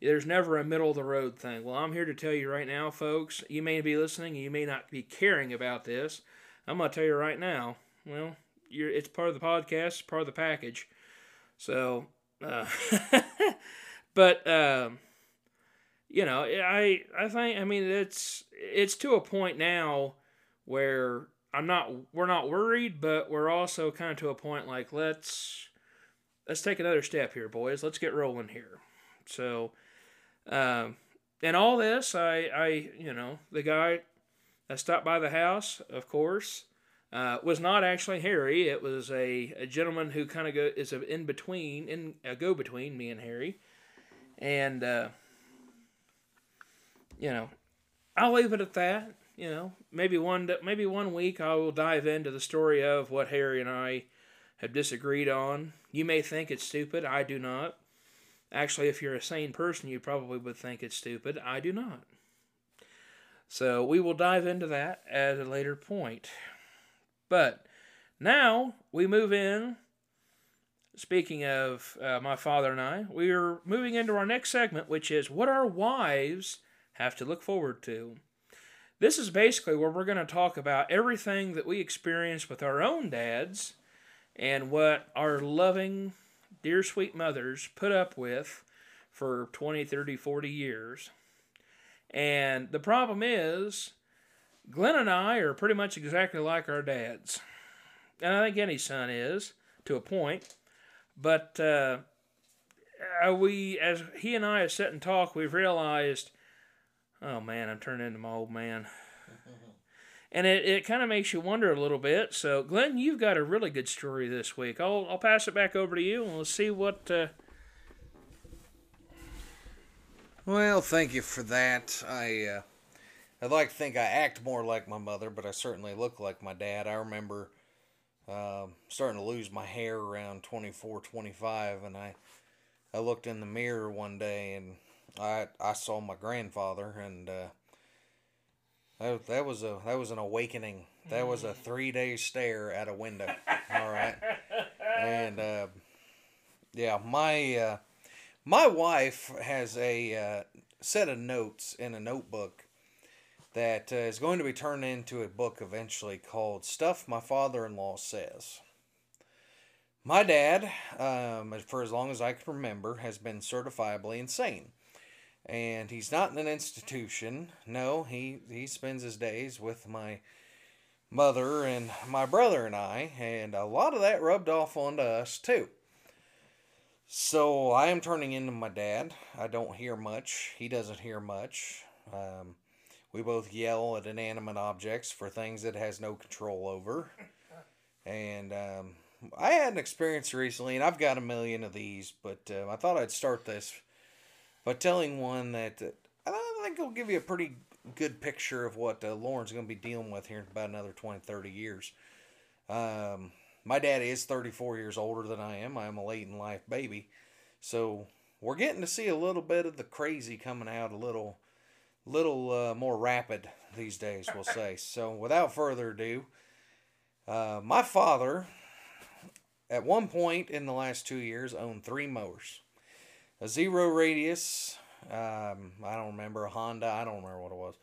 There's never a middle of the road thing. Well, I'm here to tell you right now, folks, you may be listening you may not be caring about this. I'm going to tell you right now, well, you're, it's part of the podcast, part of the package. So, uh, but um, you know, I I think I mean it's it's to a point now where I'm not we're not worried, but we're also kind of to a point like let's let's take another step here, boys. Let's get rolling here. So, um, and all this, I I you know the guy that stopped by the house, of course. Uh, was not actually Harry. It was a, a gentleman who kind of go is a in between, in a go between me and Harry, and uh, you know, I'll leave it at that. You know, maybe one maybe one week I will dive into the story of what Harry and I have disagreed on. You may think it's stupid. I do not. Actually, if you're a sane person, you probably would think it's stupid. I do not. So we will dive into that at a later point. But now we move in. Speaking of uh, my father and I, we are moving into our next segment, which is what our wives have to look forward to. This is basically where we're going to talk about everything that we experienced with our own dads and what our loving, dear sweet mothers put up with for 20, 30, 40 years. And the problem is, Glenn and I are pretty much exactly like our dads. And I think any son is, to a point. But uh, we, as he and I have sat and talked, we've realized Oh man, I'm turning into my old man. And it, it kind of makes you wonder a little bit. So, Glenn, you've got a really good story this week. I'll, I'll pass it back over to you and we'll see what. Uh... Well, thank you for that. I, uh, I'd like to think I act more like my mother, but I certainly look like my dad. I remember uh, starting to lose my hair around 24, 25, and I, I looked in the mirror one day and I I saw my grandfather, and uh, that that was a that was an awakening. That was a three day stare at a window. All right, and uh, yeah, my uh, my wife has a uh, set of notes in a notebook that uh, is going to be turned into a book eventually called "Stuff My Father-in-Law Says." My dad, um, for as long as I can remember, has been certifiably insane and he's not in an institution. No, he he spends his days with my mother and my brother and I, and a lot of that rubbed off onto us too. So I am turning into my dad. I don't hear much. He doesn't hear much. Um, we both yell at inanimate objects for things that has no control over. And um, I had an experience recently, and I've got a million of these, but uh, I thought I'd start this by telling one that, that I think will give you a pretty good picture of what uh, Lauren's going to be dealing with here in about another 20, 30 years. Um, my dad is 34 years older than I am. I am a late in life baby. So we're getting to see a little bit of the crazy coming out a little little uh, more rapid these days, we'll say. So without further ado, uh, my father, at one point in the last two years, owned three mowers a zero radius. Um, I don't remember a Honda. I don't remember what it was.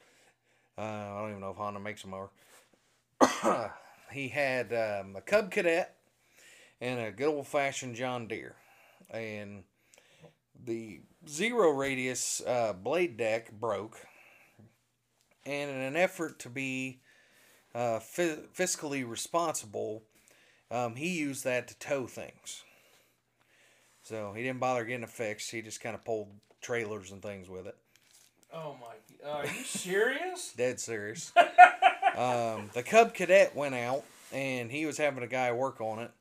Uh, I don't even know if Honda makes a mower. he had um, a Cub Cadet and a good old fashioned John Deere, and the zero radius uh, blade deck broke. And in an effort to be uh, fiscally responsible, um, he used that to tow things. So he didn't bother getting it fixed. He just kind of pulled trailers and things with it. Oh my! Are you serious? Dead serious. um, the Cub Cadet went out, and he was having a guy work on it.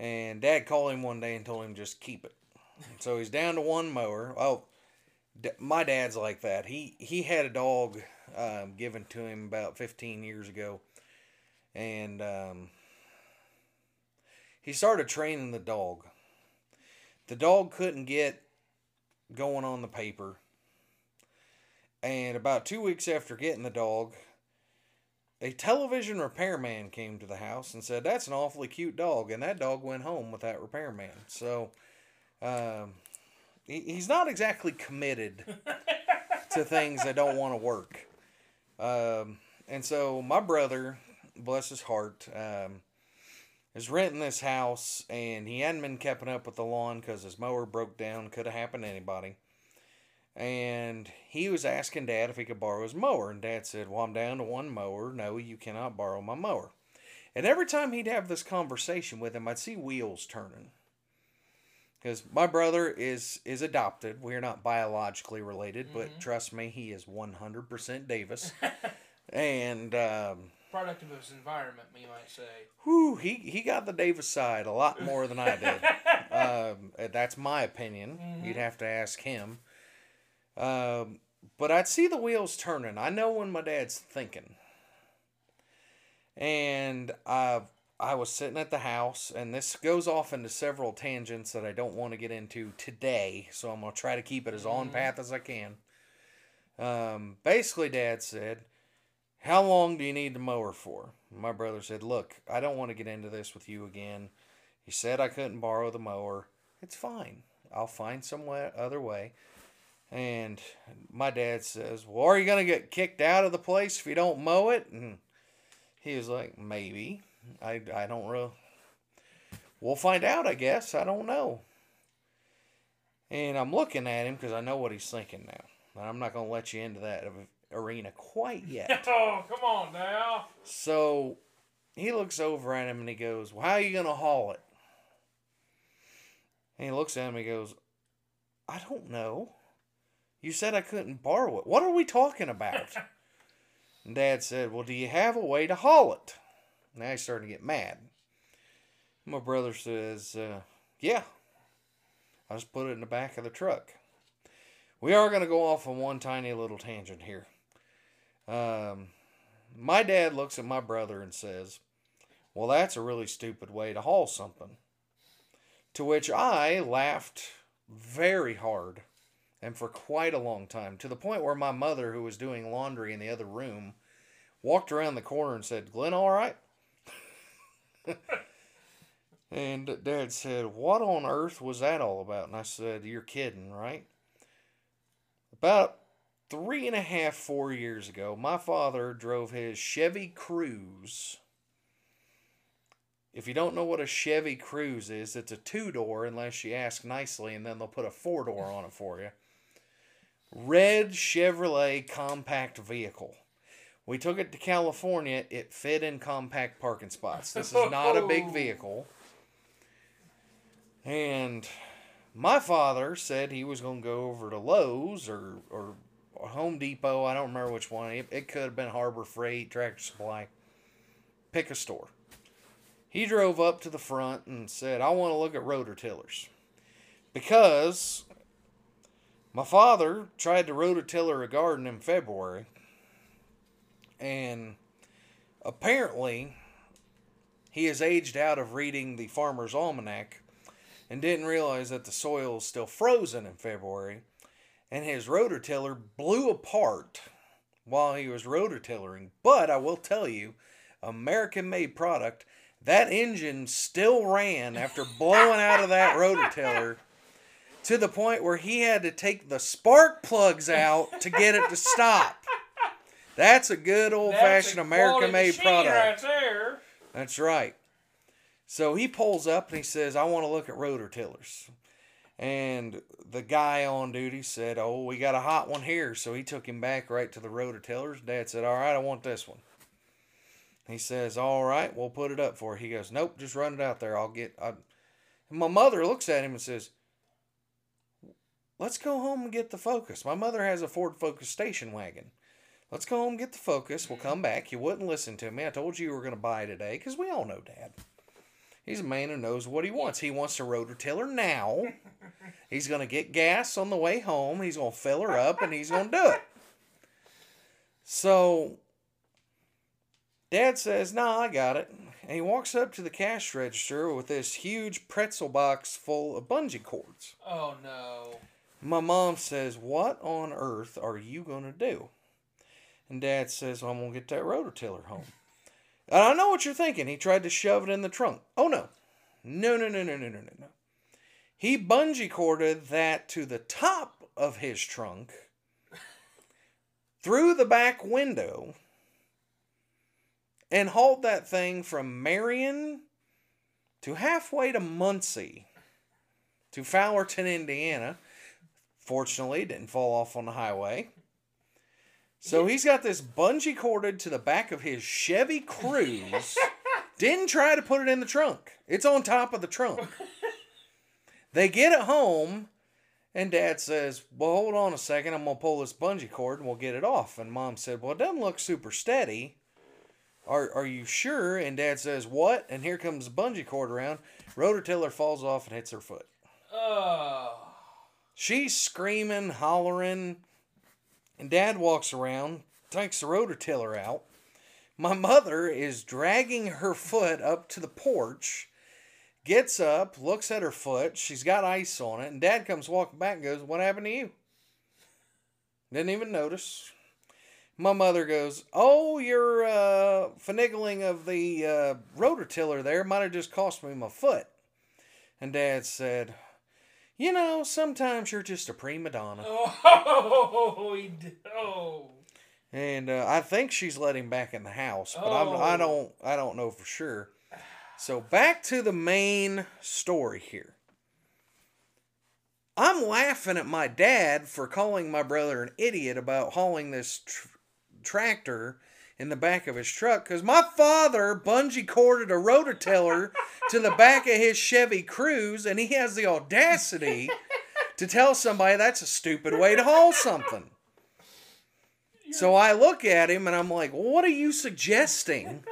And Dad called him one day and told him just keep it. So he's down to one mower. Oh, d- my dad's like that. He he had a dog um, given to him about fifteen years ago, and um, he started training the dog the dog couldn't get going on the paper. And about two weeks after getting the dog, a television repairman came to the house and said, That's an awfully cute dog. And that dog went home with that repairman. So um, he, he's not exactly committed to things that don't want to work. Um, and so my brother, bless his heart, um, is renting this house and he hadn't been keeping up with the lawn because his mower broke down. Could have happened to anybody. And he was asking dad if he could borrow his mower. And dad said, Well, I'm down to one mower. No, you cannot borrow my mower. And every time he'd have this conversation with him, I'd see wheels turning. Because my brother is is adopted. We're not biologically related, but trust me, he is 100% Davis. and um, Product of his environment, you might say. whew, he, he got the Davis side a lot more than I did. um, uh, that's my opinion. You'd have to ask him. Um, but I'd see the wheels turning. I know when my dad's thinking. And I I was sitting at the house, and this goes off into several tangents that I don't want to get into today. So I'm gonna try to keep it as on path as I can. Um, basically, Dad said, "How long do you need the mower for?" My brother said, "Look, I don't want to get into this with you again." He said I couldn't borrow the mower. It's fine. I'll find some way, other way. And my dad says, Well, are you going to get kicked out of the place if you don't mow it? And he was like, Maybe. I, I don't really. We'll find out, I guess. I don't know. And I'm looking at him because I know what he's thinking now. And I'm not going to let you into that arena quite yet. Oh, come on now. So he looks over at him and he goes, Well, how are you going to haul it? And he looks at him and he goes, I don't know. You said I couldn't borrow it. What are we talking about? and Dad said, Well, do you have a way to haul it? Now he's starting to get mad. My brother says, uh, Yeah. I just put it in the back of the truck. We are going to go off on one tiny little tangent here. Um, my dad looks at my brother and says, Well, that's a really stupid way to haul something. To which I laughed very hard and for quite a long time, to the point where my mother, who was doing laundry in the other room, walked around the corner and said, Glenn, all right? and dad said, What on earth was that all about? And I said, You're kidding, right? About three and a half, four years ago, my father drove his Chevy Cruze. If you don't know what a Chevy Cruze is, it's a two door, unless you ask nicely, and then they'll put a four door on it for you. Red Chevrolet compact vehicle. We took it to California. It fit in compact parking spots. This is not a big oh. vehicle. And my father said he was going to go over to Lowe's or, or Home Depot. I don't remember which one. It, it could have been Harbor Freight, Tractor Supply. Pick a store. He drove up to the front and said, I want to look at rotor tillers. Because my father tried to rototiller a garden in February. And apparently, he has aged out of reading the Farmer's Almanac and didn't realize that the soil is still frozen in February. And his rototiller blew apart while he was rototillering. But I will tell you, American made product, that engine still ran after blowing out of that rototiller to the point where he had to take the spark plugs out to get it to stop. That's a good old fashioned American made product. Right. That's right. So he pulls up and he says, I want to look at rotor tillers. And the guy on duty said, Oh, we got a hot one here. So he took him back right to the rotor tillers. Dad said, All right, I want this one. He says, All right, we'll put it up for. He goes, Nope, just run it out there. I'll get. I... My mother looks at him and says, Let's go home and get the Focus. My mother has a Ford Focus station wagon. Let's go home and get the Focus. We'll come back. You wouldn't listen to me. I told you you were going to buy today because we all know Dad. He's a man who knows what he wants. He wants a rotor tiller now. He's going to get gas on the way home. He's going to fill her up and he's going to do it. So Dad says, Nah, I got it. And he walks up to the cash register with this huge pretzel box full of bungee cords. Oh no. My mom says, What on earth are you going to do? And Dad says, well, I'm going to get that rototiller home. And I know what you're thinking. He tried to shove it in the trunk. Oh, no. No, no, no, no, no, no, no, no. He bungee corded that to the top of his trunk, through the back window, and hauled that thing from Marion to halfway to Muncie to Fowlerton, Indiana. Fortunately, didn't fall off on the highway. So he's got this bungee corded to the back of his Chevy Cruze. Didn't try to put it in the trunk. It's on top of the trunk. They get it home, and Dad says, Well, hold on a second. I'm going to pull this bungee cord and we'll get it off. And Mom said, Well, it doesn't look super steady. Are, are you sure? And Dad says, What? And here comes the bungee cord around. Rototiller falls off and hits her foot. Oh. She's screaming, hollering, and Dad walks around, takes the rototiller out. My mother is dragging her foot up to the porch, gets up, looks at her foot. She's got ice on it, and Dad comes walking back and goes, What happened to you? Didn't even notice. My mother goes, Oh, your uh, finagling of the uh, rototiller there might have just cost me my foot. And Dad said, You know, sometimes you're just a prima donna. Oh, he oh. And uh, I think she's let him back in the house, but I'm, I Oh. don't I don't know for sure. So back to the main story here. I'm laughing at my dad for calling my brother an idiot about hauling this tr- tractor in the back of his truck because my father bungee corded a rototiller to the back of his Chevy Cruze and he has the audacity to tell somebody that's a stupid way to haul something. So I look at him and I'm like, what are you suggesting?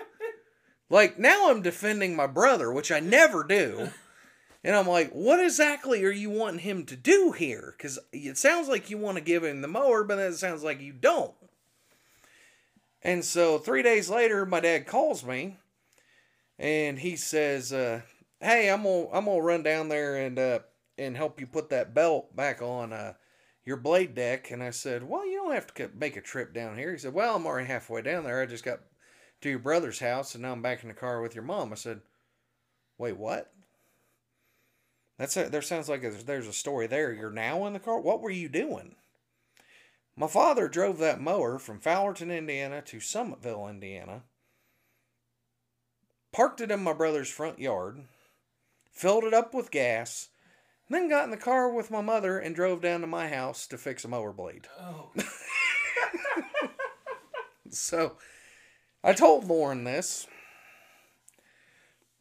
Like, now I'm defending my brother, which I never do. And I'm like, what exactly are you wanting him to do here? Because it sounds like you want to give him the mower, but then it sounds like you don't. And so three days later, my dad calls me and he says, uh, hey, I'm gonna, I'm gonna run down there and, uh, and help you put that belt back on, uh, your blade deck. And I said, well, you don't have to make a trip down here. He said, well, I'm already halfway down there. I just got to your brother's house and now I'm back in the car with your mom. I said, wait, what? That's a, there sounds like there's, there's a story there. You're now in the car. What were you doing? My father drove that mower from Fowlerton, Indiana to Summitville, Indiana, parked it in my brother's front yard, filled it up with gas, then got in the car with my mother and drove down to my house to fix a mower blade. Oh. So I told Lauren this.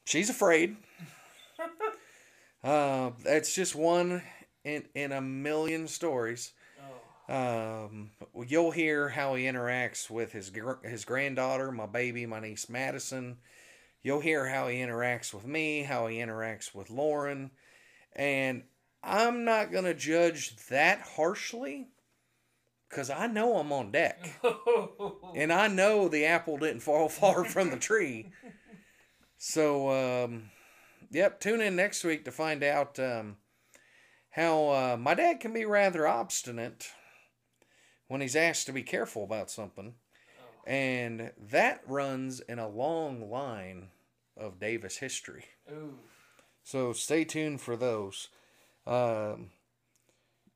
She's afraid. Uh, it's just one in, in a million stories. Um, you'll hear how he interacts with his gr- his granddaughter, my baby, my niece Madison. You'll hear how he interacts with me, how he interacts with Lauren, and I'm not gonna judge that harshly, cause I know I'm on deck, and I know the apple didn't fall far from the tree. So, um, yep, tune in next week to find out um, how uh, my dad can be rather obstinate when he's asked to be careful about something. And that runs in a long line of Davis history. Ooh. So stay tuned for those. Um,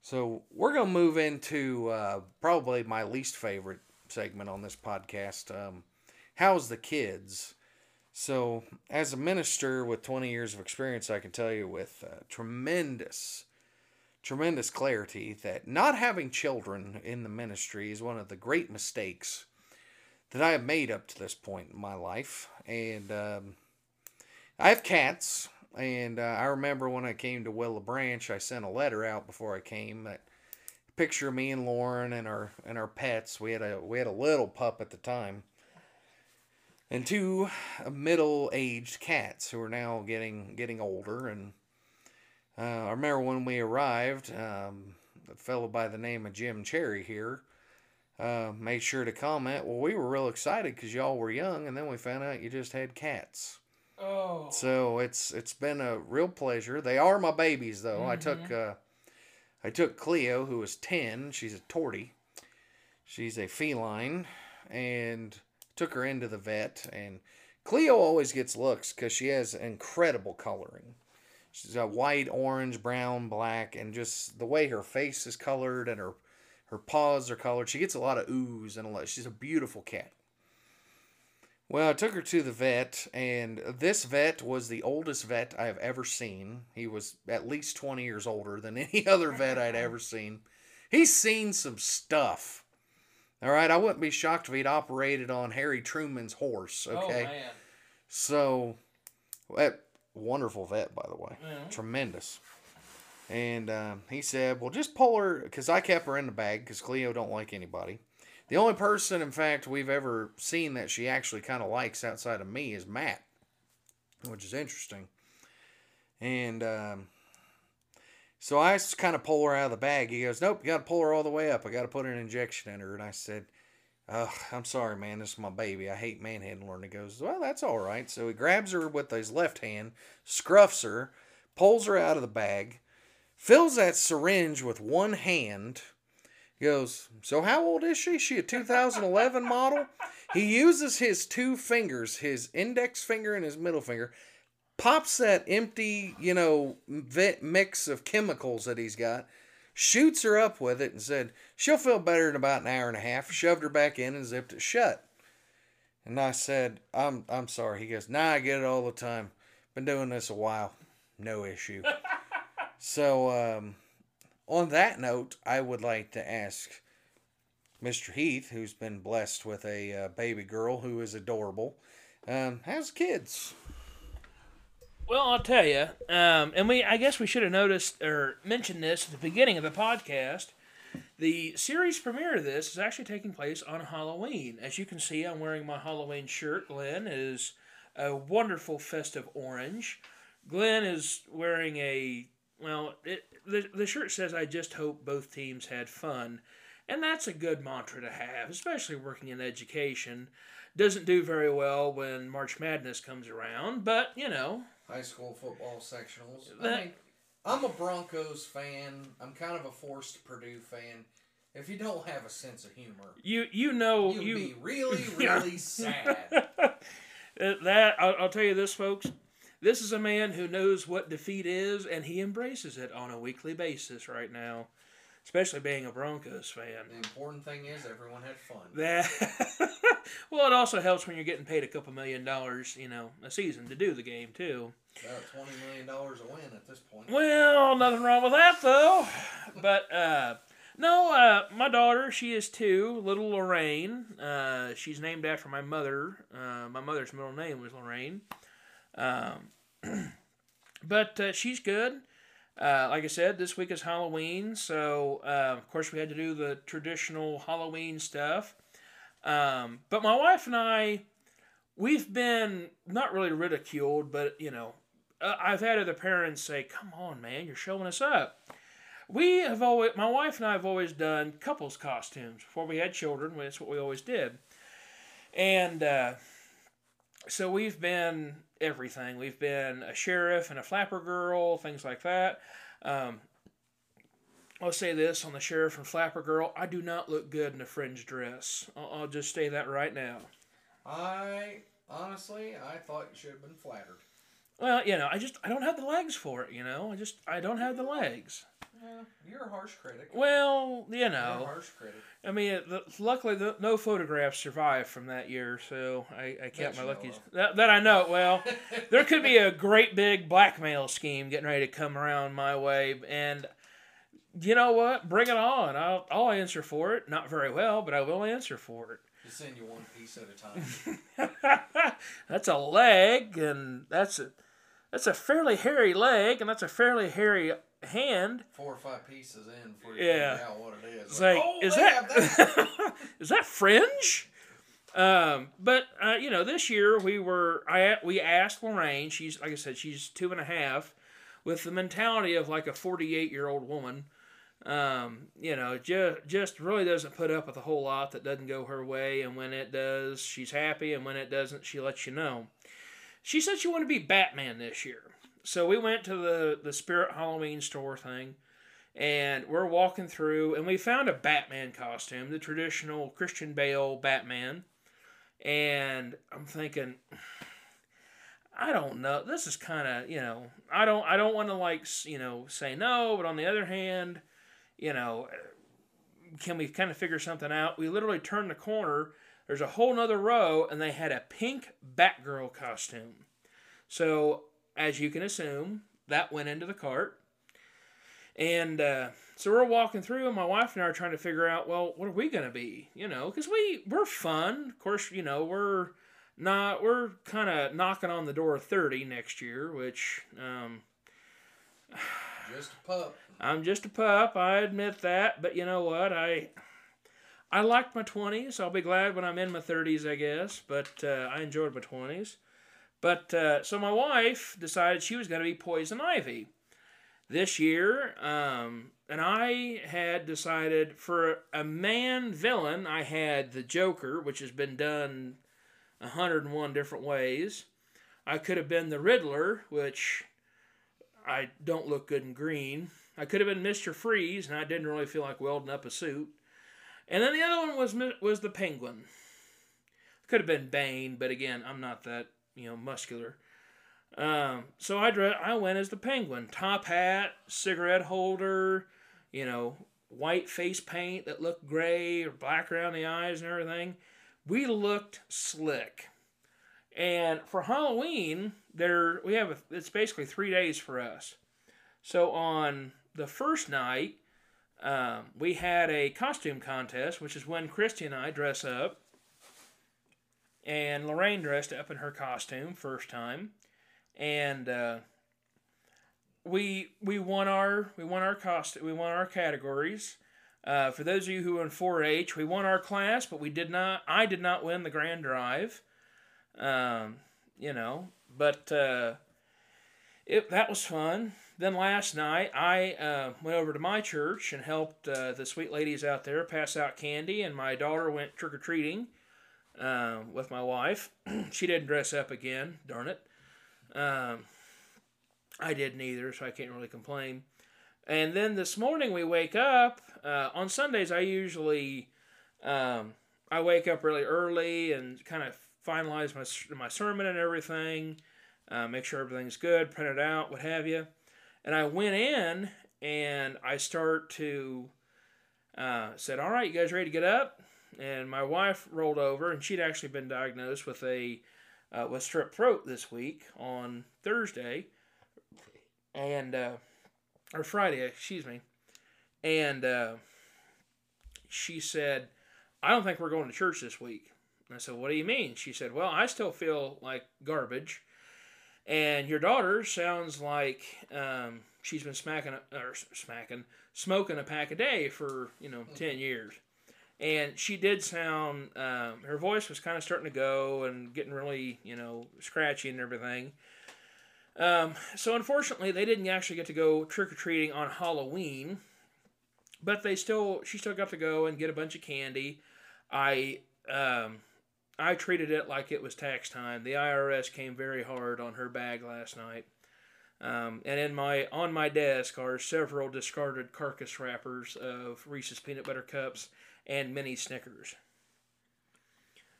so we're going to move into uh, probably my least favorite segment on this podcast. Um, how's the kids? So, as a minister with 20 years of experience, I can tell you with uh, tremendous, tremendous clarity that not having children in the ministry is one of the great mistakes that I have made up to this point in my life. And um, I have cats, and uh, I remember when I came to Willow Branch, I sent a letter out before I came that picture me and Lauren and our and our pets. We had a we had a little pup at the time, and two middle-aged cats who are now getting getting older. And uh, I remember when we arrived, um, a fellow by the name of Jim Cherry here uh, made sure to comment. Well, we were real excited because y'all were young, and then we found out you just had cats. Oh. So it's it's been a real pleasure. They are my babies, though. I took uh, I took Cleo, who is ten. She's a tortie. She's a feline, and took her into the vet. And Cleo always gets looks because she has incredible coloring. She's got white, orange, brown, black, and just the way her face is colored and her her paws are colored. She gets a lot of ooze and a lot. She's a beautiful cat. Well, I took her to the vet, and this vet was the oldest vet I have ever seen. He was at least 20 years older than any other vet I'd ever seen. He's seen some stuff. All right, I wouldn't be shocked if he'd operated on Harry Truman's horse. Oh, okay, Oh man. so that wonderful vet, by the way, Yeah. tremendous. And um, he said, "Well, just pull her," because I kept her in the bag because Cleo don't like anybody. The only person, in fact, we've ever seen that she actually kind of likes outside of me is Matt, which is interesting. And um, so I just kind of pull her out of the bag. He goes, "Nope, you got to pull her all the way up. I got to put an injection in her." And I said, "Ugh, I'm sorry, man. This is my baby. I hate manhandling her." And he goes, "Well, that's all right." So he grabs her with his left hand, scruffs her, pulls her out of the bag, fills that syringe with one hand. He Goes, so how old is she? She a 2011 model? He uses his two fingers, his index finger and his middle finger, pops that empty, you know, mix of chemicals that he's got, shoots her up with it, and said she'll feel better in about an hour and a half. Shoved her back in and zipped it shut. And I said, I'm I'm sorry. He goes, Nah, I get it all the time. Been doing this a while. No issue. so um, on that note, I would like to ask Mr. Heath, who's been blessed with a uh, baby girl who is adorable, um, how's kids? Well, I'll tell you, um, and we I guess we should have noticed or mentioned this at the beginning of the podcast. The series premiere of this is actually taking place on Halloween. As you can see, I'm wearing my Halloween shirt. Glenn is a wonderful festive orange. Glenn is wearing a well, it, the the shirt says, "I just hope both teams had fun," and that's a good mantra to have, especially working in education. Doesn't do very well when March Madness comes around, but you know, High school football sectionals. That- I mean, I'm a Broncos fan. I'm kind of a forced Purdue fan. If you don't have a sense of humor, you you know you'd you be really, really sad. Uh, that I'll, I'll tell you this, folks. This is a man who knows what defeat is, and he embraces it on a weekly basis right now. Especially being a Broncos fan. The important thing is everyone had fun. That well, it also helps when you're getting paid a couple million dollars, you know, a season to do the game too. About twenty million dollars a win at this point. Well, nothing wrong with that though. But uh, no, uh, my daughter, she is two, little Lorraine. Uh, she's named after my mother. Uh, my mother's middle name was Lorraine. Um, but uh, she's good. Uh, like I said, this week is Halloween, so uh, of course we had to do the traditional Halloween stuff. Um, but my wife and I, we've been not really ridiculed, but you know, uh, I've had other parents say, "Come on, man, you're showing us up." We have always, my wife and I have always done couples costumes before we had children. That's what we always did, and uh, so we've been everything. We've been a sheriff and a flapper girl, things like that. Um, I'll say this on the sheriff and flapper girl: I do not look good in a fringe dress. I'll, I'll just say that right now. I honestly, I thought you should have been flattered. Well, you know, I just I don't have the legs for it. You know, I just I don't have the legs. Yeah, you're a harsh critic. Well, you know, harsh critic. I mean, it- the, luckily the, no photographs survived from that year, so I, I kept my luckies. That, that I know. Well, there could be a great big blackmail scheme getting ready to come around my way, and you know what? Bring it on. I'll I'll answer for it. Not very well, but I will answer for it. Just send you one piece at a time. that's a leg, and that's a that's a fairly hairy leg, and that's a fairly hairy hand. Four or five pieces in before you Yeah. figure out what it is. It's like, oh, is that, that fringe? Um, but uh, you know, this year we were I we asked Lorraine. She's like I said, she's two and a half, with the mentality of like a forty-eight year old woman. Um, you know, just just really doesn't put up with a whole lot that doesn't go her way, and when it does, she's happy, and when it doesn't, she lets you know. She said she wanted to be Batman this year, so we went to the the Spirit Halloween store thing and we're walking through and we found a batman costume the traditional christian bale batman. And i'm thinking i don't know. This is kind of you know i don't i don't want to like you know say no but on the other hand you know can we kind of figure something out? We literally turned the corner there's a whole nother row, and they had a pink Batgirl costume. So, as you can assume, that went into the cart. And uh, so we're walking through, and my wife and I are trying to figure out, well, what are we gonna be? You know, because we we're fun. Of course, you know we're not we're kind of knocking on the door of thirty next year, which um, Just a pup. I'm just a pup. I admit that, but you know what? I I liked my twenties. I'll be glad when I'm in my thirties, I guess. But uh, I enjoyed my twenties. But uh, so my wife decided she was going to be Poison Ivy this year, um, and I had decided for a man villain, I had the Joker, which has been done 101 different ways. I could have been the Riddler, which I don't look good in green. I could have been Mister Freeze, and I didn't really feel like welding up a suit. And then the other one was was the Penguin. Could have been Bane, but again, I'm not that you know muscular. Um, so I dre- I went as the Penguin, top hat, cigarette holder, you know, white face paint that looked gray or black around the eyes and everything. We looked slick. And for Halloween, there we have a, it's basically three days for us. So on the first night, um, we had a costume contest, which is when Christy and I dress up. And Lorraine dressed up in her costume first time, and uh, we we won our we won our cost we won our categories. Uh, for those of you who are in 4-H, we won our class, but we did not. I did not win the grand drive. Um, you know, but uh, it that was fun. Then last night, I uh, went over to my church and helped uh, the sweet ladies out there pass out candy, and my daughter went trick or treating uh, with my wife. she didn't dress up again, darn it. Um, I didn't either, so I can't really complain. And then this morning we wake up. Uh, on Sundays, I usually um, I wake up really early and kind of finalize my my sermon and everything, uh, make sure everything's good, print it out, what have you. And I went in and I start to uh, said, "All right, you guys ready to get up?" And my wife rolled over, and she'd actually been diagnosed with a uh, with strep throat this week on Thursday, and uh, or Friday, excuse me, and uh, she said, "I don't think we're going to church this week." And I said, "What do you mean?" She said, "Well, I still feel like garbage." And your daughter sounds like um, she's been smacking or smacking, smoking a pack a day for you know ten years. And she did sound. Um, her voice was kind of starting to go and getting really you know scratchy and everything. Um, so unfortunately, they didn't actually get to go trick or treating on Halloween, but they still she still got to go and get a bunch of candy. I um, I treated it like it was tax time. The IRS came very hard on her bag last night. Um, and in my on my desk are several discarded carcass wrappers of Reese's peanut butter cups and mini Snickers.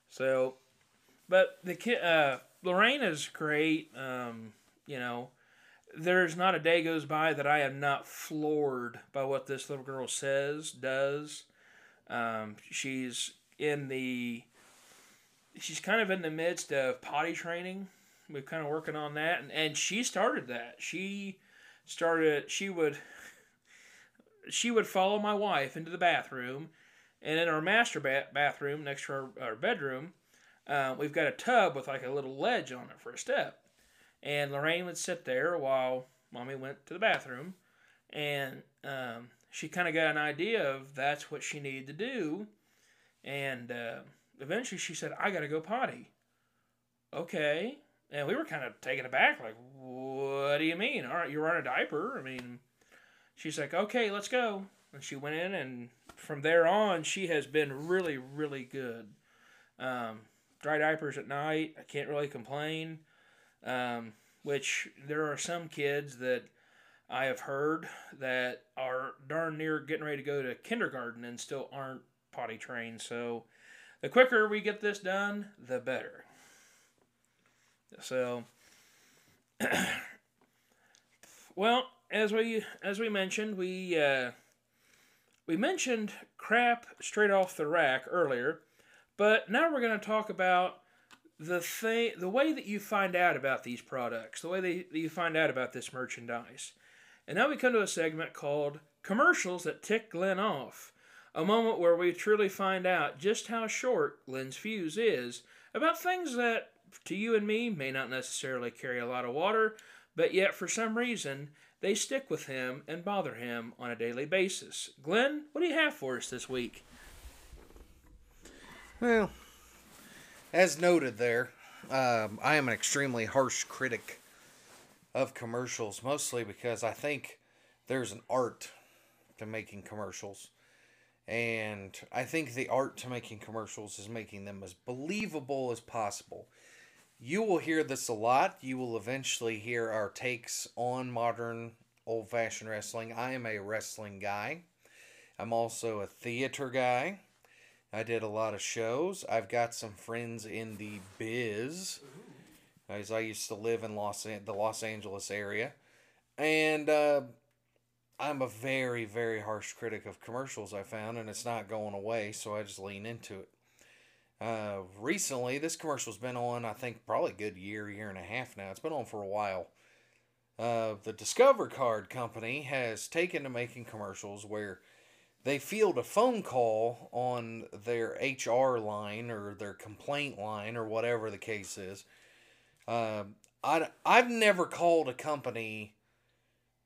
So, but the kid uh, Lorraine is great. Um, you know, there's not a day goes by that I am not floored by what this little girl says, does. Um, she's in the she's kind of in the midst of potty training. We're kind of working on that, and, and she started that. She started. She would. She would follow my wife into the bathroom, and in our master ba- bathroom next to our, our bedroom, uh, we've got a tub with like a little ledge on it for a step, and Lorraine would sit there while mommy went to the bathroom, and um, she kind of got an idea of that's what she needed to do, and. Uh, eventually she said, I got to go potty. Okay. And we were kind of taken aback, like, what do you mean? All right, you're on a diaper. I mean, she's like, okay, let's go. And she went in, and from there on, she has been really, really good. Um, dry diapers at night, I can't really complain. Um, which there are some kids that I have heard that are darn near getting ready to go to kindergarten and still aren't potty trained. So, the quicker we get this done, the better. So, well, as we as we mentioned, we uh, we mentioned crap straight off the rack earlier, But now we're going to talk about the thing, the way that you find out about these products, the way they, that you find out about this merchandise. And now we come to a segment called Commercials That Tick Glenn Off, a moment where we truly find out just how short Glenn's fuse is about things that, to you and me, may not necessarily carry a lot of water, but yet for some reason, they stick with him and bother him on a daily basis. Glenn, what do you have for us this week? Well, as noted there, um, I am an extremely harsh critic of commercials, mostly because I think there's an art to making commercials. And I think the art to making commercials is making them as believable as possible. You will hear this a lot. You will eventually hear our takes on modern old fashioned wrestling. I am a wrestling guy. I'm also a theater guy. I did a lot of shows. I've got some friends in the biz, as I used to live in Los the Los Angeles area, and uh, I'm a very very harsh critic of commercials. I found, and it's not going away, so I just lean into it. Uh, recently, this commercial's been on. I think probably a good year, year and a half now. It's been on for a while. Uh, the Discover Card Company has taken to making commercials where they field a phone call on their HR line or their complaint line or whatever the case is. Uh, I, I've never called a company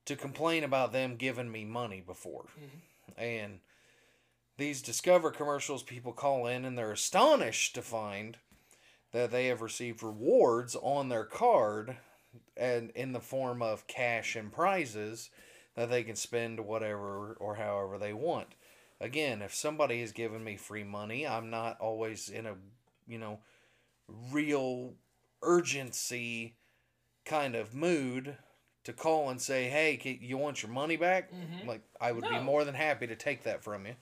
to complain about them giving me money before. Mm-hmm. And these Discover commercials, people call in and they're astonished to find that they have received rewards on their card and in the form of cash and prizes that they can spend whatever or however they want. Again, if somebody is giving me free money, I'm not always in a, you know, real urgency kind of mood to call and say, "Hey, can, you want your money back?" Mm-hmm. Like I would be more than happy to take that from you.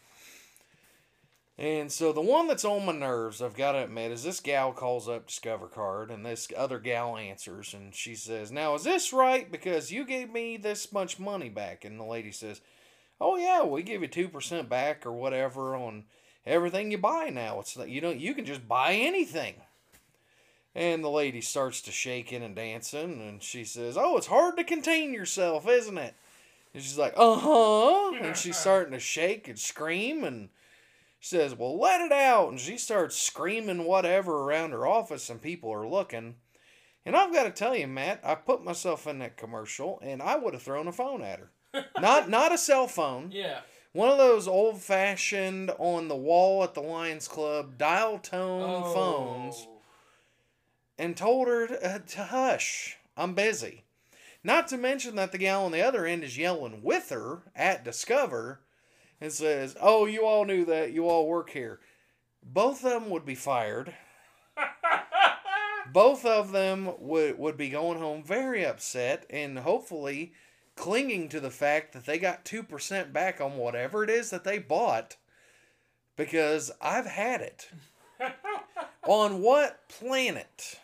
And so the one that's on my nerves, I've got to admit, is this gal calls up Discover Card, and this other gal answers, and she says, "Now is this right? Because you gave me this much money back." And the lady says, "Oh yeah, we give you two percent back or whatever on everything you buy now. It's you don't you can just buy anything." And the lady starts to shaking and dancing, and she says, "Oh, it's hard to contain yourself, isn't it?" And she's like, "Uh huh," and she's starting to shake and scream and she says, Well, let it out. And she starts screaming whatever around her office, and people are looking. And I've got to tell you, Matt, I put myself in that commercial, and I would have thrown a phone at her. not not a cell phone. Yeah. One of those old fashioned on the wall at the Lions Club dial tone Oh. phones and told her to, uh, to hush. I'm busy. Not to mention that the gal on the other end is yelling with her at Discover and says, Oh, you all knew that. You all work here. Both of them would be fired. Both of them would, would be going home very upset and hopefully clinging to the fact that they got 2% back on whatever it is that they bought because I've had it. on what planet?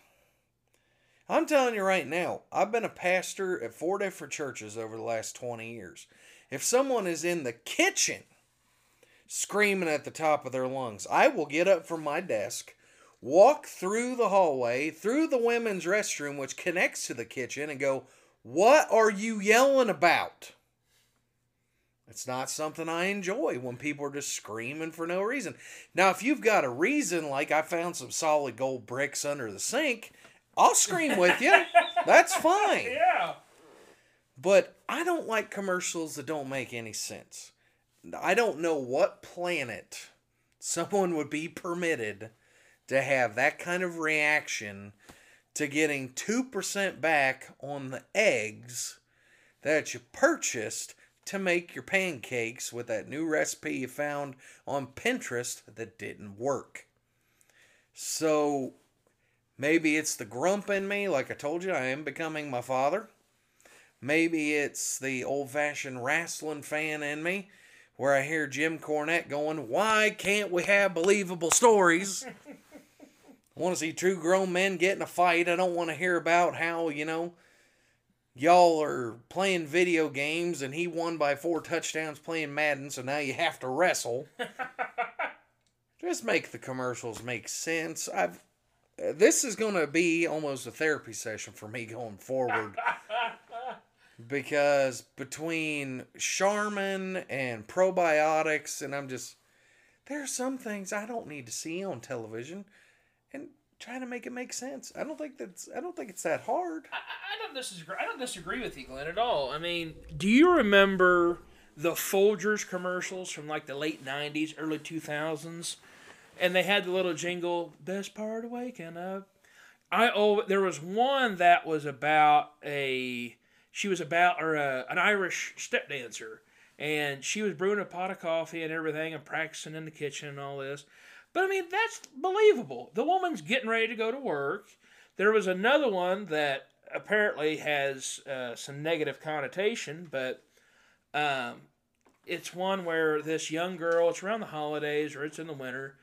I'm telling you right now, I've been a pastor at four different churches over the last 20 years. If someone is in the kitchen screaming at the top of their lungs, I will get up from my desk, walk through the hallway, through the women's restroom, which connects to the kitchen, and go, What are you yelling about? It's not something I enjoy when people are just screaming for no reason. Now, if you've got a reason, like I found some solid gold bricks under the sink, I'll scream with you. That's fine. Yeah. But I don't like commercials that don't make any sense. I don't know what planet someone would be permitted to have that kind of reaction to getting 2% back on the eggs that you purchased to make your pancakes with that new recipe you found on Pinterest that didn't work. So maybe it's the grump in me, like I told you, I am becoming my father. Maybe it's the old fashioned wrestling fan in me where I hear Jim Cornette going, Why can't we have believable stories? I want to see true grown men get in a fight. I don't want to hear about how, you know, y'all are playing video games and he won by four touchdowns playing Madden, so now you have to wrestle. just make the commercials make sense. I've this is going to be almost a therapy session for me going forward. because between Charmin and probiotics and I'm just there are some things I don't need to see on television and trying to make it make sense. I don't think that's I don't think it's that hard. I, I don't disagree. I don't disagree with you, Glenn, at all. I mean, do you remember the Folgers commercials from like the late '90s, early 2000s? And they had the little jingle, "Best part of waking up." I oh, there was one that was about a she was about or a, an Irish step dancer, and she was brewing a pot of coffee and everything, and practicing in the kitchen and all this. But I mean, that's believable. The woman's getting ready to go to work. There was another one that apparently has uh, some negative connotation, but um, it's one where this young girl, it's around the holidays or it's in the winter,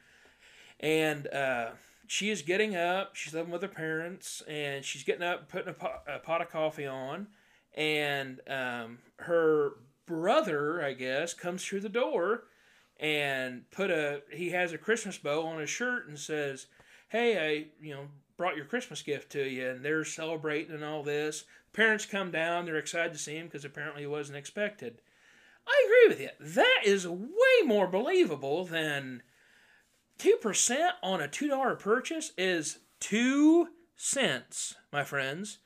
and uh, she is getting up. She's living with her parents, and she's getting up, putting a pot, a pot of coffee on, and um, her brother, I guess, comes through the door and put a he has a Christmas bow on his shirt and says, "Hey, I you know brought your Christmas gift to you," and they're celebrating and all this. Parents come down; they're excited to see him because apparently he wasn't expected. I agree with you. That is way more believable than two percent on a two dollar purchase is two cents, my friends.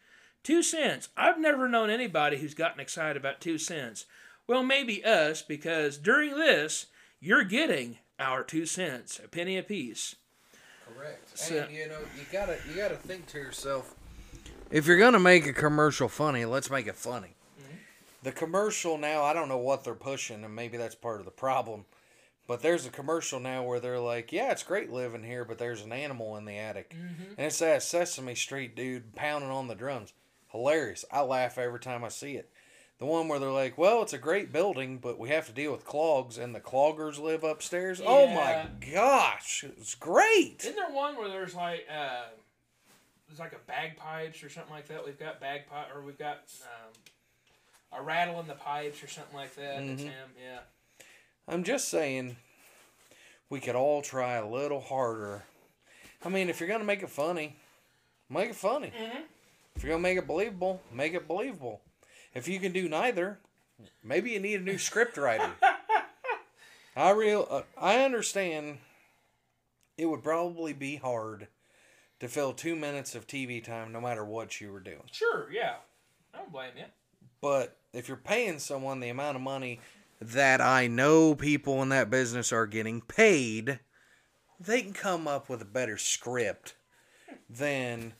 Two cents. I've never known anybody who's gotten excited about two cents. Well, maybe us, because during this, you're getting our two cents, a penny apiece. Correct. So, and you know, you gotta you gotta think to yourself, if you're gonna make a commercial funny, let's make it funny. Mm-hmm. The commercial now, I don't know what they're pushing, and maybe that's part of the problem. But there's a commercial now where they're like, "Yeah, it's great living here, but there's an animal in the attic," mm-hmm. and it's that Sesame Street dude pounding on the drums. Hilarious! I laugh every time I see it. The one where they're like, well, it's a great building, but we have to deal with clogs, and the cloggers live upstairs. Yeah. Oh my gosh, it's great. Isn't there one where there's like, uh, there's like a bagpipes or something like that? We've got bagpipe, or we've got um, a rattle in the pipes or something like that. Mm-hmm. That's him, yeah. I'm just saying, we could all try a little harder. I mean, if you're gonna make it funny, make it funny. Mm-hmm. If you're gonna make it believable, make it believable. If you can do neither, maybe you need a new script writer. I real uh, I understand it would probably be hard to fill two minutes of TV time no matter what you were doing. Sure, yeah. I don't blame you. But if you're paying someone the amount of money that I know people in that business are getting paid, they can come up with a better script than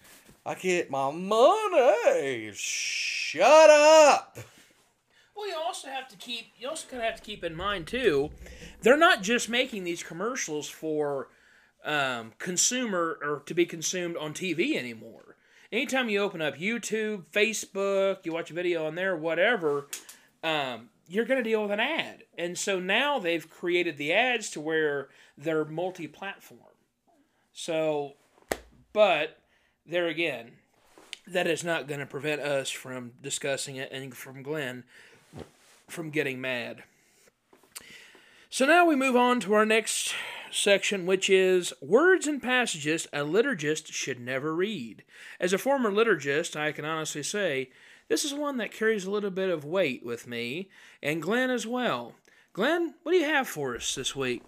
I get my money. Shut up. Well, you also have to keep you also kind of have to keep in mind too, they're not just making these commercials for um, consumer or to be consumed on TV anymore. Anytime you open up YouTube, Facebook, you watch a video on there, whatever, um, you're going to deal with an ad. And so now they've created the ads to where they're multi-platform. So, but there again, that is not going to prevent us from discussing it and from Glenn from getting mad. So now we move on to our next section, which is words and passages a liturgist should never read. As a former liturgist, I can honestly say this is one that carries a little bit of weight with me, and Glenn as well. Glenn, what do you have for us this week?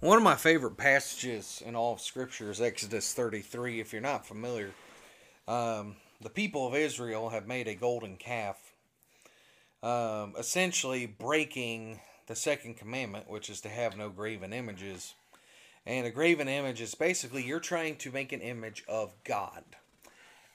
One of my favorite passages in all of Scripture is Exodus 33. If you're not familiar, um, the people of Israel have made a golden calf, um, essentially breaking the second commandment, which is to have no graven images. And a graven image is basically you're trying to make an image of God.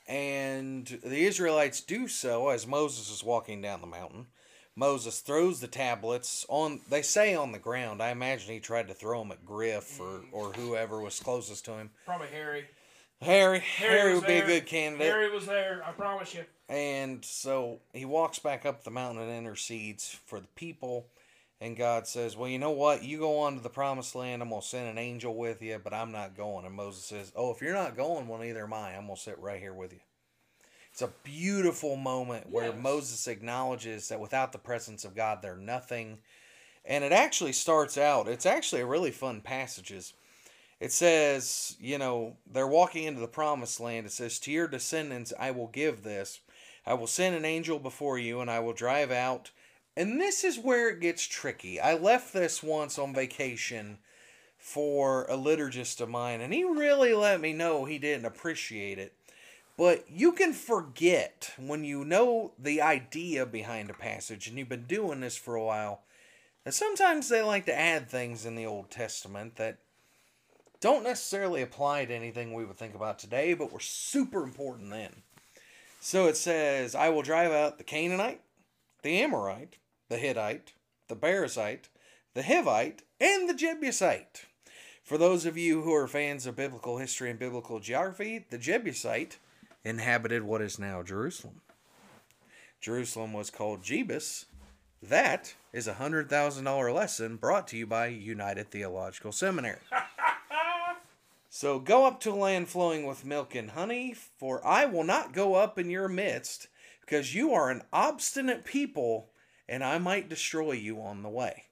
And the Israelites do so as Moses is walking down the mountain. Moses throws the tablets on. They say on the ground. I imagine he tried to throw them at Griff or, or whoever was closest to him. Probably Harry. Harry. Harry, Harry would there. be a good candidate. Harry was there. I promise you. And so he walks back up the mountain and intercedes for the people. And God says, Well, you know what? You go on to the promised land. I'm going to send an angel with you, but I'm not going. And Moses says, Oh, if you're not going, well, neither am I. I'm going to sit right here with you. It's a beautiful moment where yes. Moses acknowledges that without the presence of God, they're nothing. And it actually starts out, it's actually a really fun passages. It says, you know, they're walking into the promised land. It says, To your descendants I will give this. I will send an angel before you, and I will drive out. And this is where it gets tricky. I left this once on vacation for a liturgist of mine, and he really let me know he didn't appreciate it. But you can forget when you know the idea behind a passage and you've been doing this for a while that sometimes they like to add things in the Old Testament that don't necessarily apply to anything we would think about today, but were super important then. So it says, I will drive out the Canaanite, the Amorite, the Hittite, the Perizzite, the Hivite, and the Jebusite. For those of you who are fans of biblical history and biblical geography, the Jebusite inhabited what is now Jerusalem. Jerusalem was called Jebus. That is a $100,000 lesson brought to you by United Theological Seminary. so go up to a land flowing with milk and honey, for I will not go up in your midst, because you are an obstinate people, and I might destroy you on the way.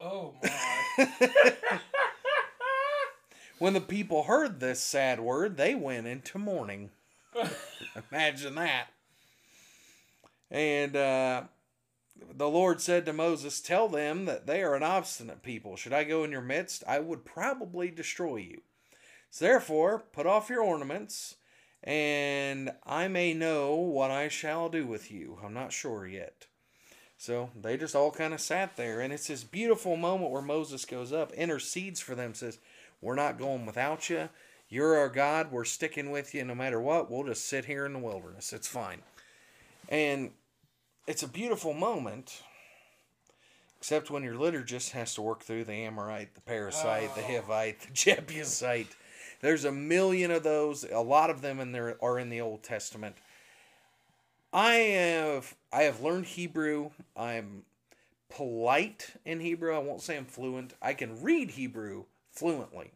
Oh my. When the people heard this sad word, they went into mourning. Imagine that. And uh, the Lord said to Moses, Tell them that they are an obstinate people. Should I go in your midst, I would probably destroy you. So therefore, put off your ornaments, and I may know what I shall do with you. I'm not sure yet. So they just all kind of sat there, and it's this beautiful moment where Moses goes up, intercedes for them, says, we're not going without you. You're our God. We're sticking with you no matter what. We'll just sit here in the wilderness. It's fine. And it's a beautiful moment, except when your liturgist has to work through the Amorite, the parasite, oh. the Hivite, the Jebusite. There's a million of those. A lot of them in there are in the Old Testament. I have I have learned Hebrew. I'm polite in Hebrew. I won't say I'm fluent. I can read Hebrew fluently.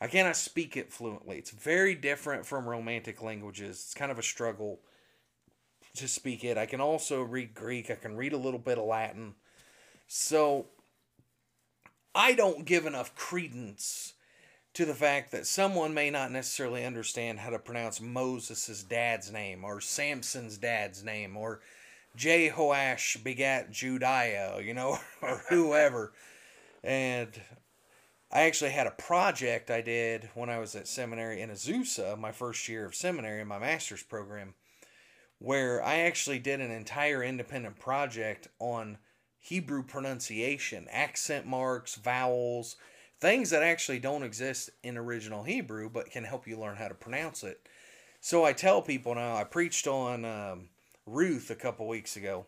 I cannot speak it fluently. It's very different from romantic languages. It's kind of a struggle to speak it. I can also read Greek. I can read a little bit of Latin. So I don't give enough credence to the fact that someone may not necessarily understand how to pronounce Moses' dad's name or Samson's dad's name or Jehoash begat Judiah, you know, or whoever. And I actually had a project I did when I was at seminary in Azusa, my first year of seminary in my master's program, where I actually did an entire independent project on Hebrew pronunciation, accent marks, vowels, things that actually don't exist in original Hebrew but can help you learn how to pronounce it. So I tell people now, I preached on um, Ruth a couple weeks ago.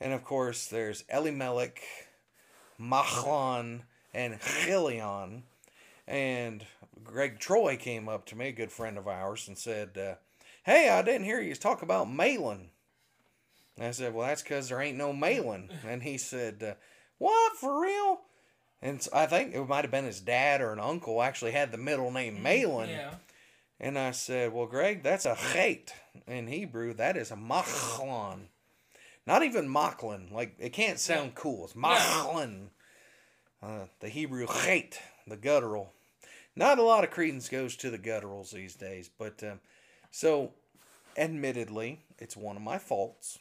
And of course, there's Elimelech, Mahlon, and Chilion. And Greg Troy came up to me, a good friend of ours, and said, uh, Hey, I didn't hear you talk about. And I said, Well, that's because there ain't no Mahlon. And he said, uh, What, for real? And I think it might have been his dad or an uncle actually had the middle name mm-hmm. Yeah. And I said, Well, Greg, that's a chait in Hebrew. That is a machlon. Not even machlon. Like, it can't sound cool. It's machlon. Uh, the Hebrew chait, the guttural. Not a lot of credence goes to the gutturals these days, but um, so admittedly, it's one of my faults.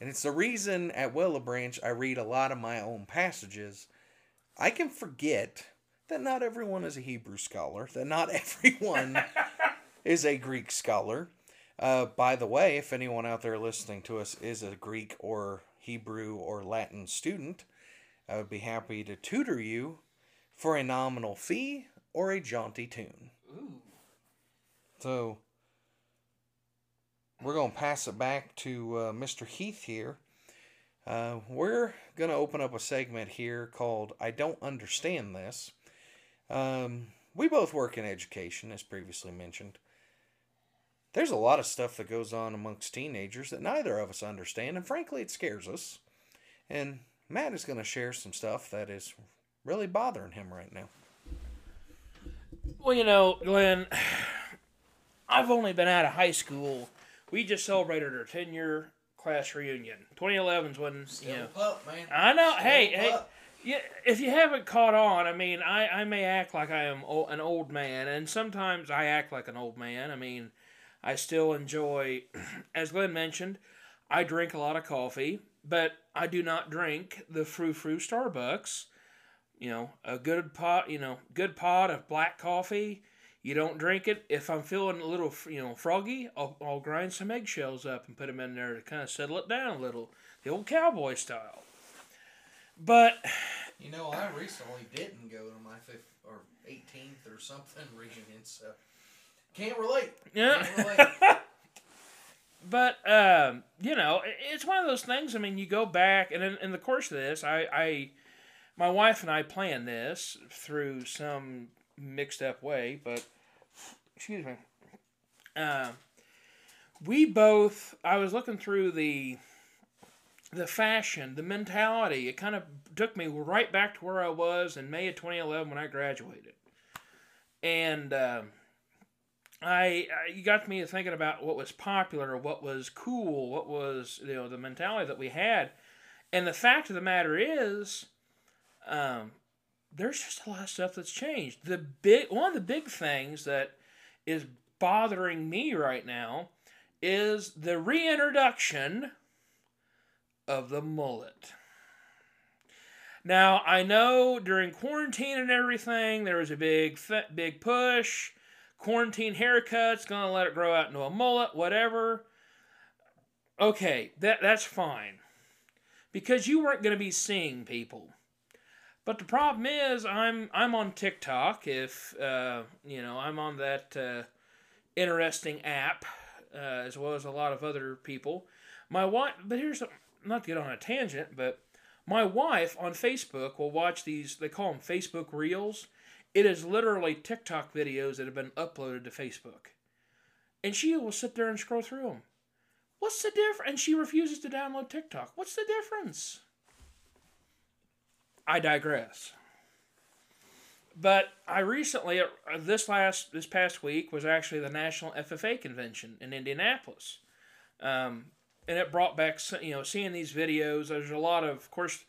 And it's the reason at Willow Branch I read a lot of my own passages. I can forget that not everyone is a Hebrew scholar, that not everyone is a Greek scholar. Uh, by the way, if anyone out there listening to us is a Greek or Hebrew or Latin student, I would be happy to tutor you for a nominal fee or a jaunty tune. Ooh. So we're going to pass it back to uh, Mr. Heath here. Uh, we're going to open up a segment here called I Don't Understand This. Um, we both work in education, as previously mentioned. There's a lot of stuff that goes on amongst teenagers that neither of us understand, and frankly, it scares us. And Matt is going to share some stuff that is really bothering him right now. Well, you know, Glenn, I've only been out of high school. We just celebrated our 10 year class reunion. 2011's when Still you know. a pup, man. I know. Still Hey, a hey. pup. Yeah, if you haven't caught on, I mean, I, I may act like I am o- an old man, and sometimes I act like an old man. I mean, I still enjoy, as Glenn mentioned, I drink a lot of coffee, but I do not drink the frou frou Starbucks. You know, a good pot, you know, good pot of black coffee. You don't drink it. If I'm feeling a little, you know, froggy, I'll, I'll grind some eggshells up and put them in there to kind of settle it down a little, the old cowboy style. But You know, I recently didn't go to my fifth or 18th or something reunion, so can't relate. Yeah. Can't relate. but um, you know, it's one of those things. I mean, you go back, and in, in the course of this, I, I, my wife and I planned this through some mixed up way, but excuse me. Uh, we both. I was looking through the the fashion, the mentality. It kind of took me right back to where I was in May of 2011 when I graduated, and. um I, I you got me thinking about what was popular, what was cool, what was you know the mentality that we had, and the fact of the matter is, um, there's just a lot of stuff that's changed. The big one of the big things that is bothering me right now is the reintroduction of the mullet. Now I know during quarantine and everything there was a big big push quarantine haircuts, gonna let it grow out into a mullet, whatever. Okay, that that's fine. Because you weren't gonna be seeing people. But the problem is I'm I'm on TikTok if uh, you know, I'm on that uh, interesting app, uh, as well as a lot of other people. My wife but here's not to get on a tangent, but my wife on Facebook will watch these they call them Facebook Reels it is literally TikTok videos that have been uploaded to Facebook. And she will sit there and scroll through them. What's the difference? And she refuses to download TikTok. What's the difference? I digress. But I recently, uh, this last, this past week was actually the National FFA convention in Indianapolis. Um, and it brought back, you know, seeing these videos. There's a lot of, of course,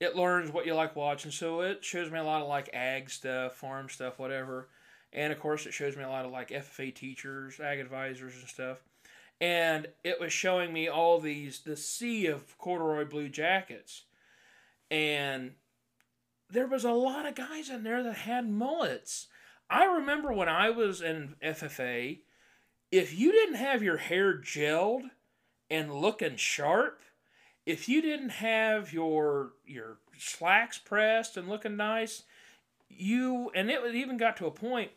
it learns what you like watching. So it shows me a lot of like ag stuff, farm stuff, whatever. And of course, it shows me a lot of like FFA teachers, ag advisors, and stuff. And it was showing me all these, the sea of corduroy blue jackets. And there was a lot of guys in there that had mullets. I remember when I was in FFA, if you didn't have your hair gelled and looking sharp, if you didn't have your your slacks pressed and looking nice, you and it even got to a point.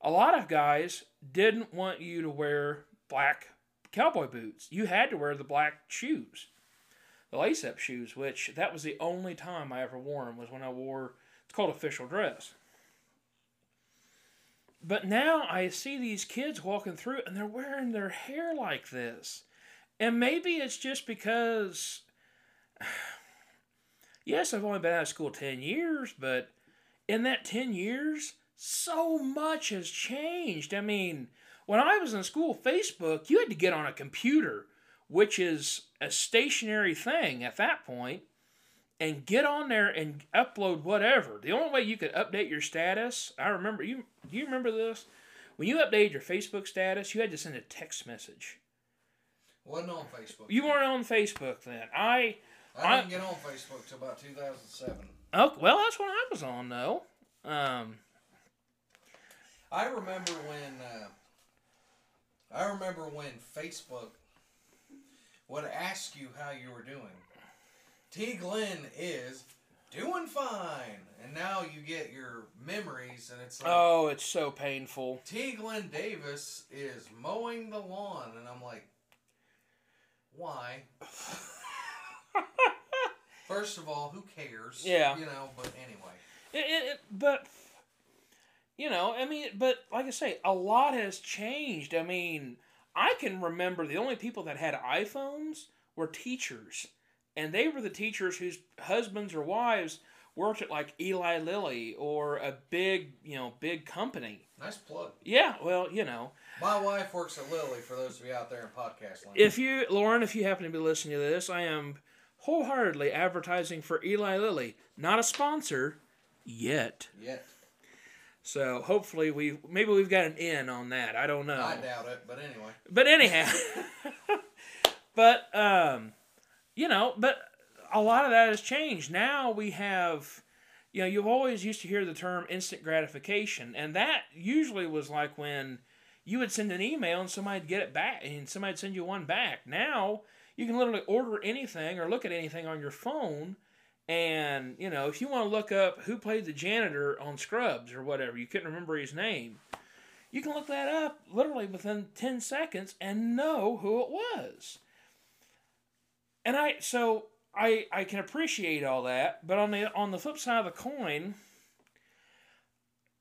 A lot of guys didn't want you to wear black cowboy boots. You had to wear the black shoes, the lace-up shoes. Which that was the only time I ever wore them was when I wore. It's called official dress. But now I see these kids walking through and they're wearing their hair like this. And maybe it's just because yes, I've only been out of school 10 years, but in that 10 years, so much has changed. I mean, when I was in school, Facebook, you had to get on a computer, which is a stationary thing at that point, and get on there and upload whatever. The only way you could update your status, I remember you do you remember this? When you updated your Facebook status, you had to send a text message. Wasn't on Facebook. You weren't on Facebook then. I I didn't get on Facebook till about 2007. Oh well, that's when I was on though. Um, I remember when uh, I remember when Facebook would ask you how you were doing. T. Glenn is doing fine, and now you get your memories, and it's like oh, it's so painful. T. Glenn Davis is mowing the lawn, and I'm like, why? First of all, who cares? Yeah. You know, but anyway. It, it, it, but you know, I mean, but like I say, a lot has changed. I mean, I can remember the only people that had iPhones were teachers, and they were the teachers whose husbands or wives worked at like Eli Lilly or a big, you know, big company. Nice plug. Yeah, well, you know, My wife works at Lilly. For those of you out there in podcast land. if you, Lauren, if you happen to be listening to this, I am wholeheartedly advertising for Eli Lilly. Not a sponsor yet. Yet. So hopefully we maybe we've got an in on that. I don't know. I doubt it, but anyway. But anyhow, but um, you know, but a lot of that has changed. Now we have, you know, you've always used to hear the term instant gratification, and that usually was like when you would send an email and somebody'd get it back, and somebody'd send you one back. Now you can literally order anything or look at anything on your phone. And, you know, if you want to look up who played the janitor on Scrubs or whatever, you couldn't remember his name, you can look that up literally within 10 seconds and know who it was. And I so I I can appreciate all that, but on the on the flip side of the coin,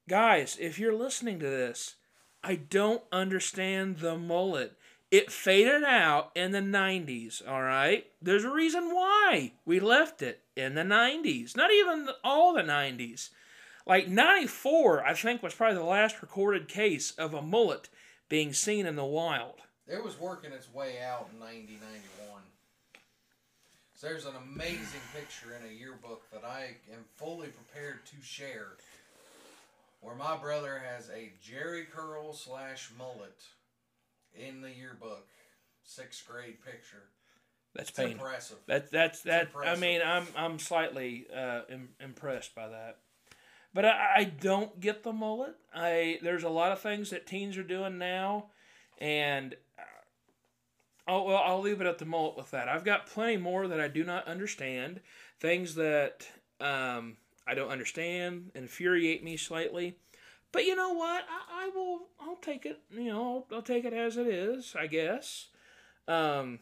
guys, if you're listening to this, I don't understand the mullet. It faded out in the 90s, all right? There's a reason why we left it in the 90s. Not even all the 90s. Like 94, I think, was probably the last recorded case of a mullet being seen in the wild. It was working its way out in 90, 91. So there's an amazing picture in a yearbook that I am fully prepared to share. Where my brother has a Jheri curl slash mullet in the yearbook, sixth grade picture. That's It's impressive. That that's that. I mean, I'm I'm slightly uh, Im- impressed by that, but I, I don't get the mullet. I there's a lot of things that teens are doing now, and uh, oh well, I'll leave it at the mullet with that. I've got plenty more that I do not understand. Things that um, I don't understand infuriate me slightly. But you know what? I, I will. I'll take it. You know, I'll, I'll take it as it is. I guess. Um,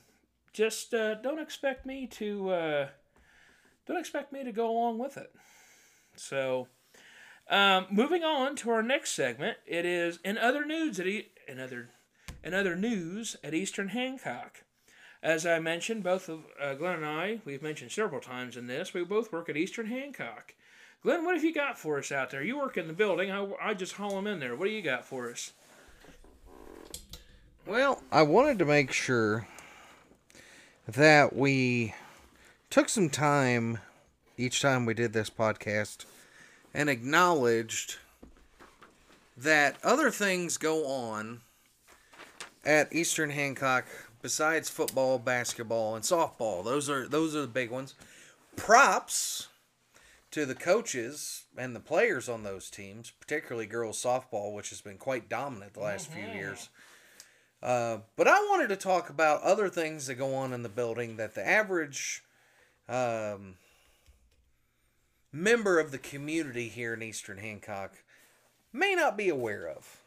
just uh, don't expect me to uh, don't expect me to go along with it. So, um, moving on to our next segment, it is in other news at e- in other in other news at Eastern Hancock. As I mentioned, both of uh, Glenn and I, we've mentioned several times in this, we both work at Eastern Hancock. Glenn, what have you got for us out there? You work in the building. I, I just haul them in there. What do you got for us? Well, I wanted to make sure that we took some time each time we did this podcast and acknowledged that other things go on at Eastern Hancock besides football, basketball, and softball. Those are those are the big ones. Props to the coaches and the players on those teams, particularly girls softball, which has been quite dominant the last few years. Uh, but I wanted to talk about other things that go on in the building that the average um, member of the community here in Eastern Hancock may not be aware of.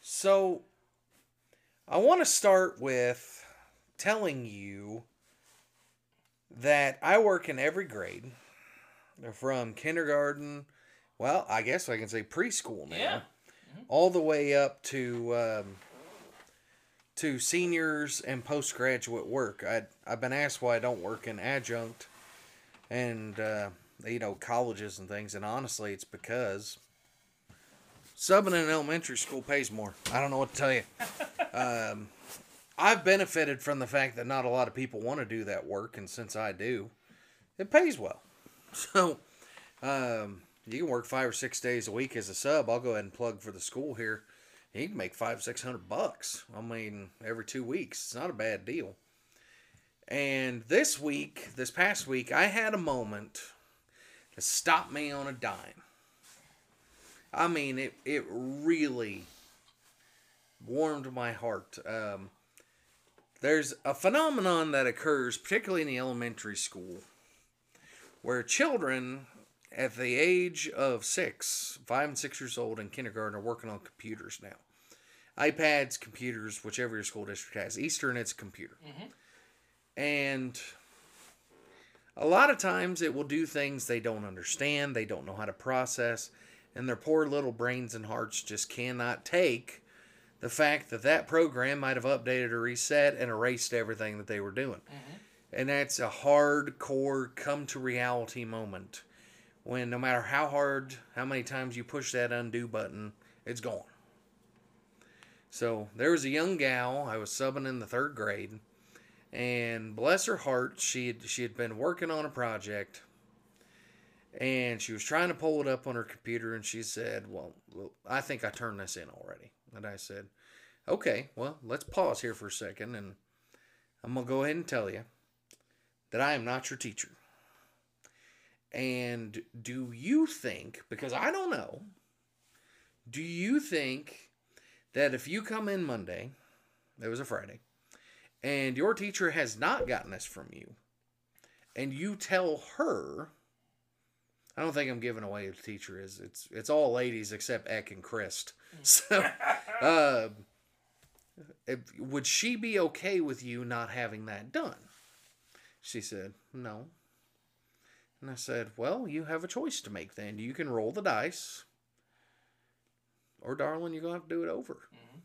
So I want to start with telling you that I work in every grade from kindergarten, well, I guess I can say preschool now, Yeah. all the way up to um, to seniors and postgraduate work. I I've been asked why I don't work in adjunct and uh, you know colleges and things, and honestly, it's because subbing in elementary school pays more. I don't know what to tell you. um, I've benefited from the fact that not a lot of people want to do that work, and since I do, it pays well. So, um, you can work five or six days a week as a sub. I'll go ahead and plug for the school here. You can make five, six hundred bucks. I mean, every two weeks. It's not a bad deal. And this week, this past week, I had a moment that stopped me on a dime. I mean, it it really warmed my heart. Um, there's a phenomenon that occurs, particularly in the elementary school, where children at the age of six, five and six years old in kindergarten are working on computers now. iPads, computers, whichever your school district has. Eastern, it's a computer. Mm-hmm. And a lot of times it will do things they don't understand, they don't know how to process, and their poor little brains and hearts just cannot take the fact that that program might have updated or reset and erased everything that they were doing. Mm-hmm. And that's a hardcore come to reality moment when no matter how hard, how many times you push that undo button, it's gone. So there was a young gal I was subbing in the third grade, and bless her heart, she had, she had been working on a project, and she was trying to pull it up on her computer, and she said, "Well, I think I turned this in already." And I said, "Okay, well, let's pause here for a second, and I'm gonna go ahead and tell you that I am not your teacher." And do you think, because I don't know, do you think that if you come in Monday, it was a Friday, and your teacher has not gotten this from you, and you tell her, I don't think I'm giving away who the teacher is. It's it's all ladies except Eck and Christ. So, uh, would she be okay with you not having that done? She said, no. And I said, Well, you have a choice to make then. You can roll the dice, or darling, you're going to have to do it over. Mm-hmm.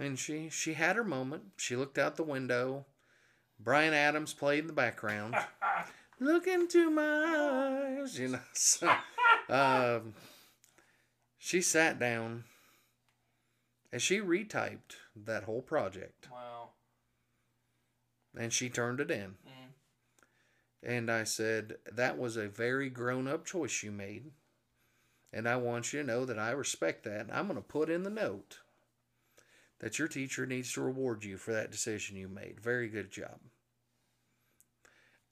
And she, she had her moment. She looked out the window. Bryan Adams played in the background. Look into my eyes, you know. So, um, she sat down and she retyped that whole project. Wow. And she turned it in. Mm. And I said, That was a very grown up choice you made. And I want you to know that I respect that. And I'm going to put in the note that your teacher needs to reward you for that decision you made. Very good job.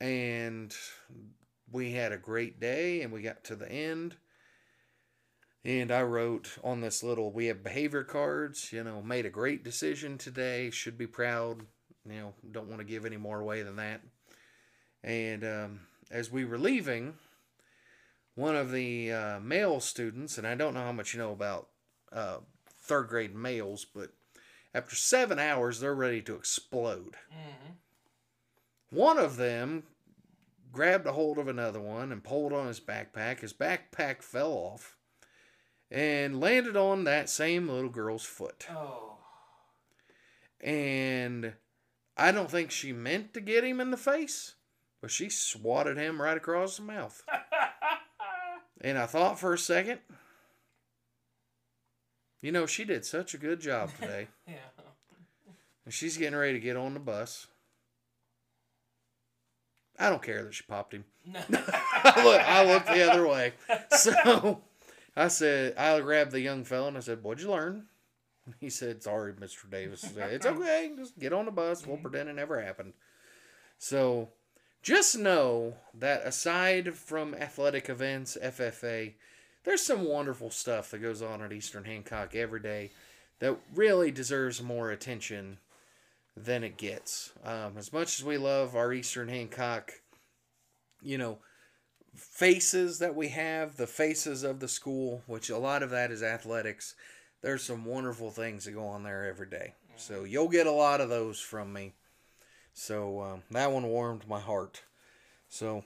And we had a great day and we got to the end. And I wrote on this little, we have behavior cards, you know, made a great decision today, should be proud, you know, don't want to give any more away than that. And um, as we were leaving, one of the uh, male students, and I don't know how much you know about uh, third grade males, but after seven hours, they're ready to explode. Mm-hmm. One of them grabbed a hold of another one and pulled on his backpack. His backpack fell off and landed on that same little girl's foot. Oh. And I don't think she meant to get him in the face, but she swatted him right across the mouth. and I thought for a second, you know, she did such a good job today. yeah. And she's getting ready to get on the bus. I don't care that she popped him. I look, I looked the other way. So I said, I grabbed the young fella and I said, "What'd you learn?" He said, "Sorry, Mr. Davis." It's okay. Just get on the bus. We'll pretend it never happened. So just know that aside from athletic events, FFA, there's some wonderful stuff that goes on at Eastern Hancock every day that really deserves more attention than it gets. Um, as much as we love our Eastern Hancock, you know, faces that we have, the faces of the school, which a lot of that is athletics, there's some wonderful things that go on there every day. So you'll get a lot of those from me. So um, that one warmed my heart. So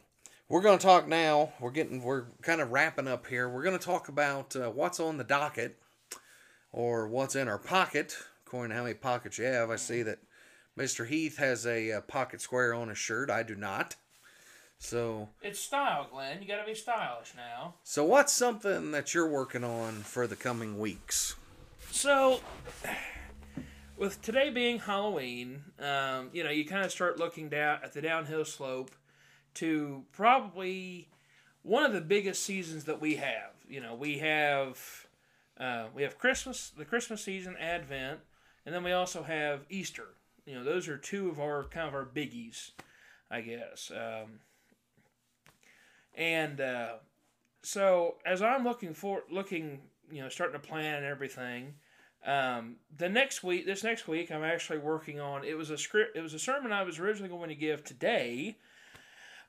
we're going to talk now. We're getting we're kind of wrapping up here. We're going to talk about uh, what's on the docket or what's in our pocket. According to how many pockets you have, I see that Mr. Heath has a, a uh, pocket square on his shirt. I do not. So it's style, Glenn. You got to be stylish now. So what's something that you're working on for the coming weeks? So with today being Halloween, um, you know, you kind of start looking down at the downhill slope to probably one of the biggest seasons that we have. You know, we have uh, we have Christmas, the Christmas season, Advent, and then we also have Easter. You know, those are two of our kind of our biggies, I guess. Um, and uh, so as I'm looking for looking, you know, starting to plan and everything, um, the next week, this next week, I'm actually working on. It was a script. It was a sermon I was originally going to give today,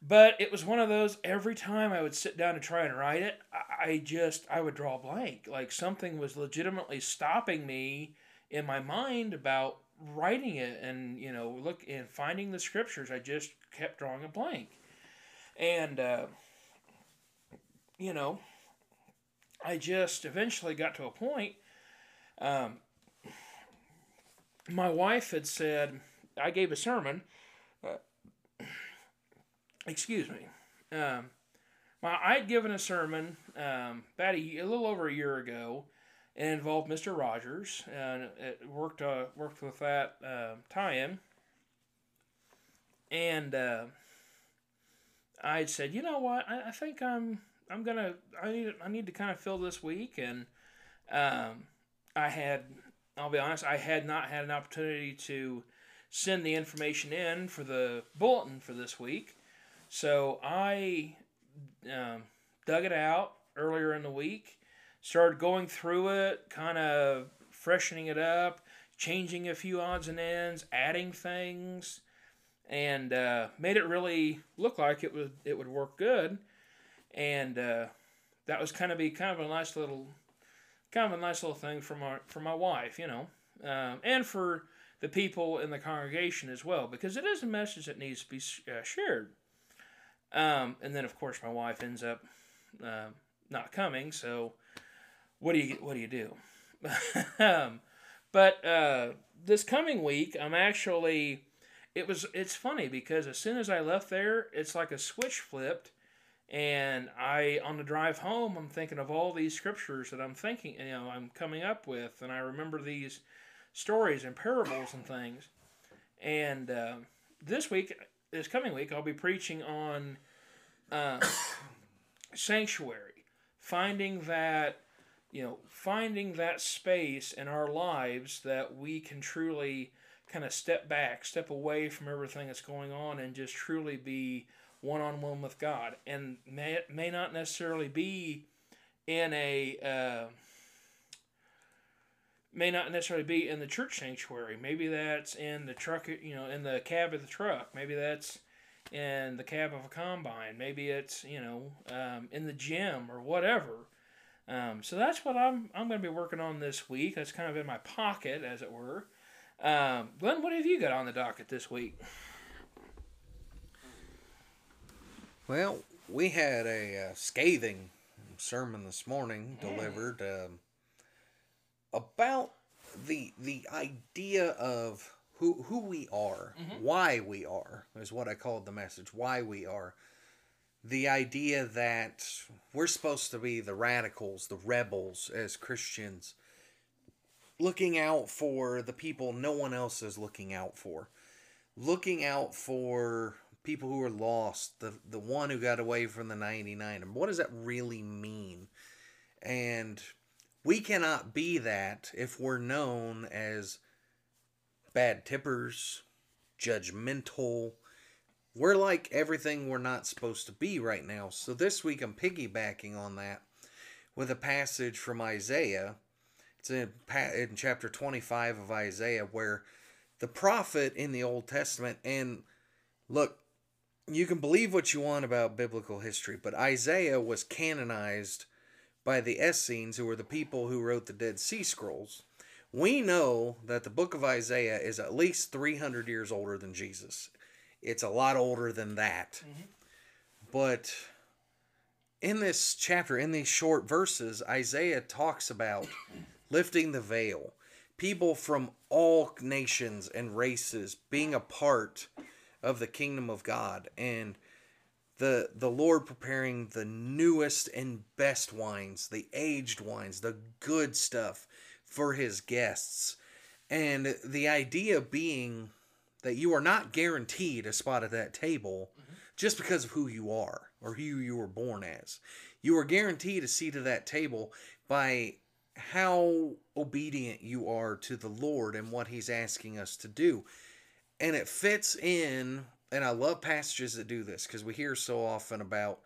but it was one of those. Every time I would sit down to try and write it, I just I would draw a blank. Like something was legitimately stopping me in my mind about writing it, and you know, look and finding the scriptures. I just kept drawing a blank, and uh, you know, I just eventually got to a point um, my wife had said, I gave a sermon. Uh, excuse me. Um, Well, I had given a sermon um, about a, a little over a year ago. It involved Mr. Rogers, and it worked uh, worked with that uh, tie-in. And uh, I had said, you know what, I, I, think I'm I'm gonna I need I need to kind of fill this week, and um, I had I'll be honest, I had not had an opportunity to send the information in for the bulletin for this week. So I um, dug it out earlier in the week, started going through it, kind of freshening it up, changing a few odds and ends, adding things, and uh, made it really look like it would it would work good. And uh, that was kind of be kind of a nice little, kind of a nice little thing for my for my wife, you know, um, and for the people in the congregation as well, because it is a message that needs to be uh, shared. Um, and then of course my wife ends up uh, not coming. So what do you what do you do? um, but uh, this coming week, I'm actually. It was. It's funny because as soon as I left there, it's like a switch flipped, and I on the drive home, I'm thinking of all these scriptures that I'm thinking, you know, I'm coming up with, and I remember these stories and parables and things. And uh, this week, this coming week, I'll be preaching on uh, sanctuary, finding that you know, finding that space in our lives that we can truly kind of step back, step away from everything that's going on, and just truly be one on one with God. And may may not necessarily be in a uh, may not necessarily be in the church sanctuary. Maybe that's in the truck, you know, in the cab of the truck. Maybe that's in the cab of a combine. Maybe it's you know um, in the gym or whatever. Um, so that's what I'm I'm going to be working on this week. That's kind of in my pocket, as it were. Um, Glenn, what have you got on the docket this week? Well, we had a uh, scathing sermon this morning delivered um, about the the idea of who who we are, mm-hmm. why we are is what I called the message. Why we are. The idea that we're supposed to be the radicals, the rebels as Christians, looking out for the people no one else is looking out for, looking out for people who are lost, the the one who got away from the 99. And what does that really mean? And we cannot be that if we're known as bad tippers, judgmental. We're like everything we're not supposed to be right now. So this week I'm piggybacking on that with a passage from Isaiah. It's in, in chapter 25 of Isaiah where the prophet in the Old Testament, and look, you can believe what you want about biblical history, but Isaiah was canonized by the Essenes, who were the people who wrote the Dead Sea Scrolls. We know that the book of Isaiah is at least 300 years older than Jesus. It's a lot older than that. Mm-hmm. But in this chapter, in these short verses, Isaiah talks about lifting the veil, people from all nations and races being a part of the kingdom of God and the the Lord preparing the newest and best wines, the aged wines, the good stuff for his guests. And the idea being that you are not guaranteed a spot at that table mm-hmm. just because of who you are or who you were born as. You are guaranteed a seat at that table by how obedient you are to the Lord and what he's asking us to do and it fits in and I love passages that do this because we hear so often about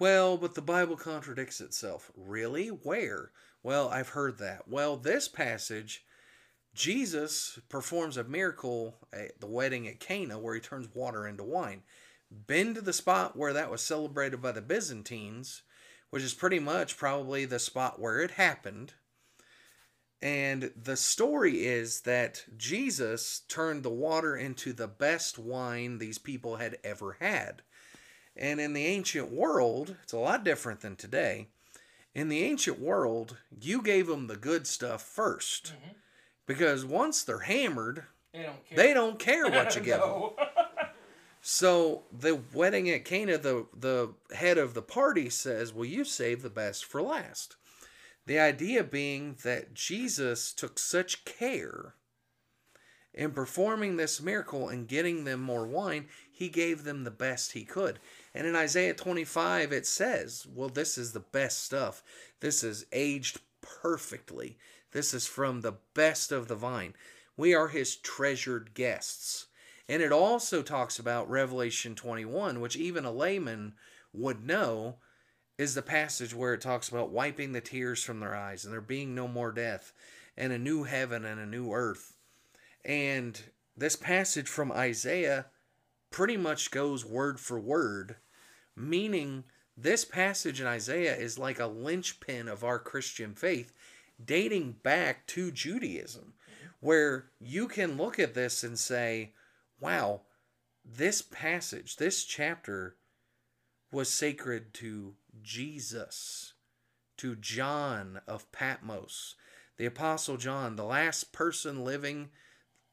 well, but the Bible contradicts itself. Really? Where? Well, I've heard that. Well, this passage Jesus performs a miracle at the wedding at Cana where he turns water into wine. Been to the spot where that was celebrated by the Byzantines, which is pretty much probably the spot where it happened. And the story is that Jesus turned the water into the best wine these people had ever had. And in the ancient world, it's a lot different than today. In the ancient world, you gave them the good stuff 1st mm-hmm. Because once they're hammered, they don't care, they don't care what you give them. So the wedding at Cana, the the head of the party says, "Well, you save the best for last." The idea being that Jesus took such care in performing this miracle and getting them more wine, he gave them the best he could. And in Isaiah 25, it says, Well, this is the best stuff. This is aged perfectly. This is from the best of the vine. We are his treasured guests. And it also talks about Revelation 21, which even a layman would know is the passage where it talks about wiping the tears from their eyes and there being no more death and a new heaven and a new earth. And this passage from Isaiah pretty much goes word for word, meaning this passage in Isaiah is like a linchpin of our Christian faith dating back to Judaism, where you can look at this and say, wow, this passage, this chapter was sacred to Jesus, to John of Patmos, the Apostle John, the last person living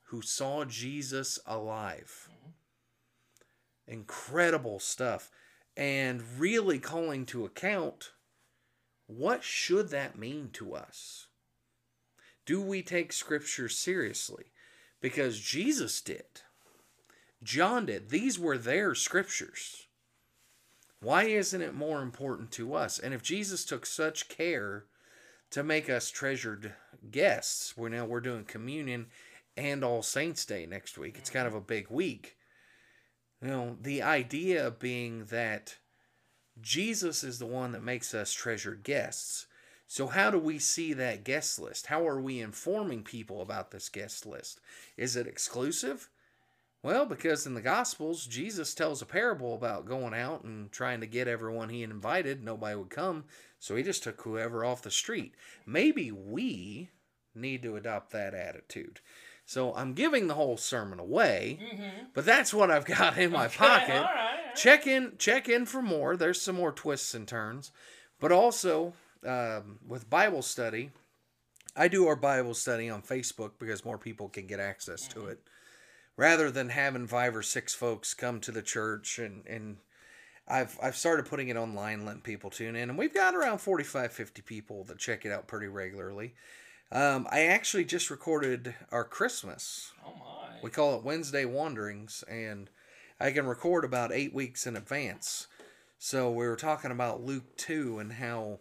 who saw Jesus alive. Mm-hmm. Incredible stuff. And really calling to account what should that mean to us? Do we take Scripture seriously? Because Jesus did. John did. These were their scriptures. Why isn't it more important to us? And if Jesus took such care to make us treasured guests, we're now we're doing communion and All Saints Day next week. It's kind of a big week. You know, the idea being that Jesus is the one that makes us treasured guests. So, how do we see that guest list? How are we informing people about this guest list? Is it exclusive? Well, because in the Gospels, Jesus tells a parable about going out and trying to get everyone he invited. Nobody would come, so he just took whoever off the street. Maybe we need to adopt that attitude. So I'm giving the whole sermon away, mm-hmm. but that's what I've got in my okay, pocket. All right, all right. Check in, check in for more. There's some more twists and turns, but also um, with Bible study, I do our Bible study on Facebook because more people can get access mm-hmm. to it rather than having five or six folks come to the church and and I've I've started putting it online, letting people tune in, and we've got around 45, 50 people that check it out pretty regularly. Um, I actually just recorded our Christmas. Oh my! We call it Wednesday Wanderings, and I can record about eight weeks in advance. So we were talking about Luke two and how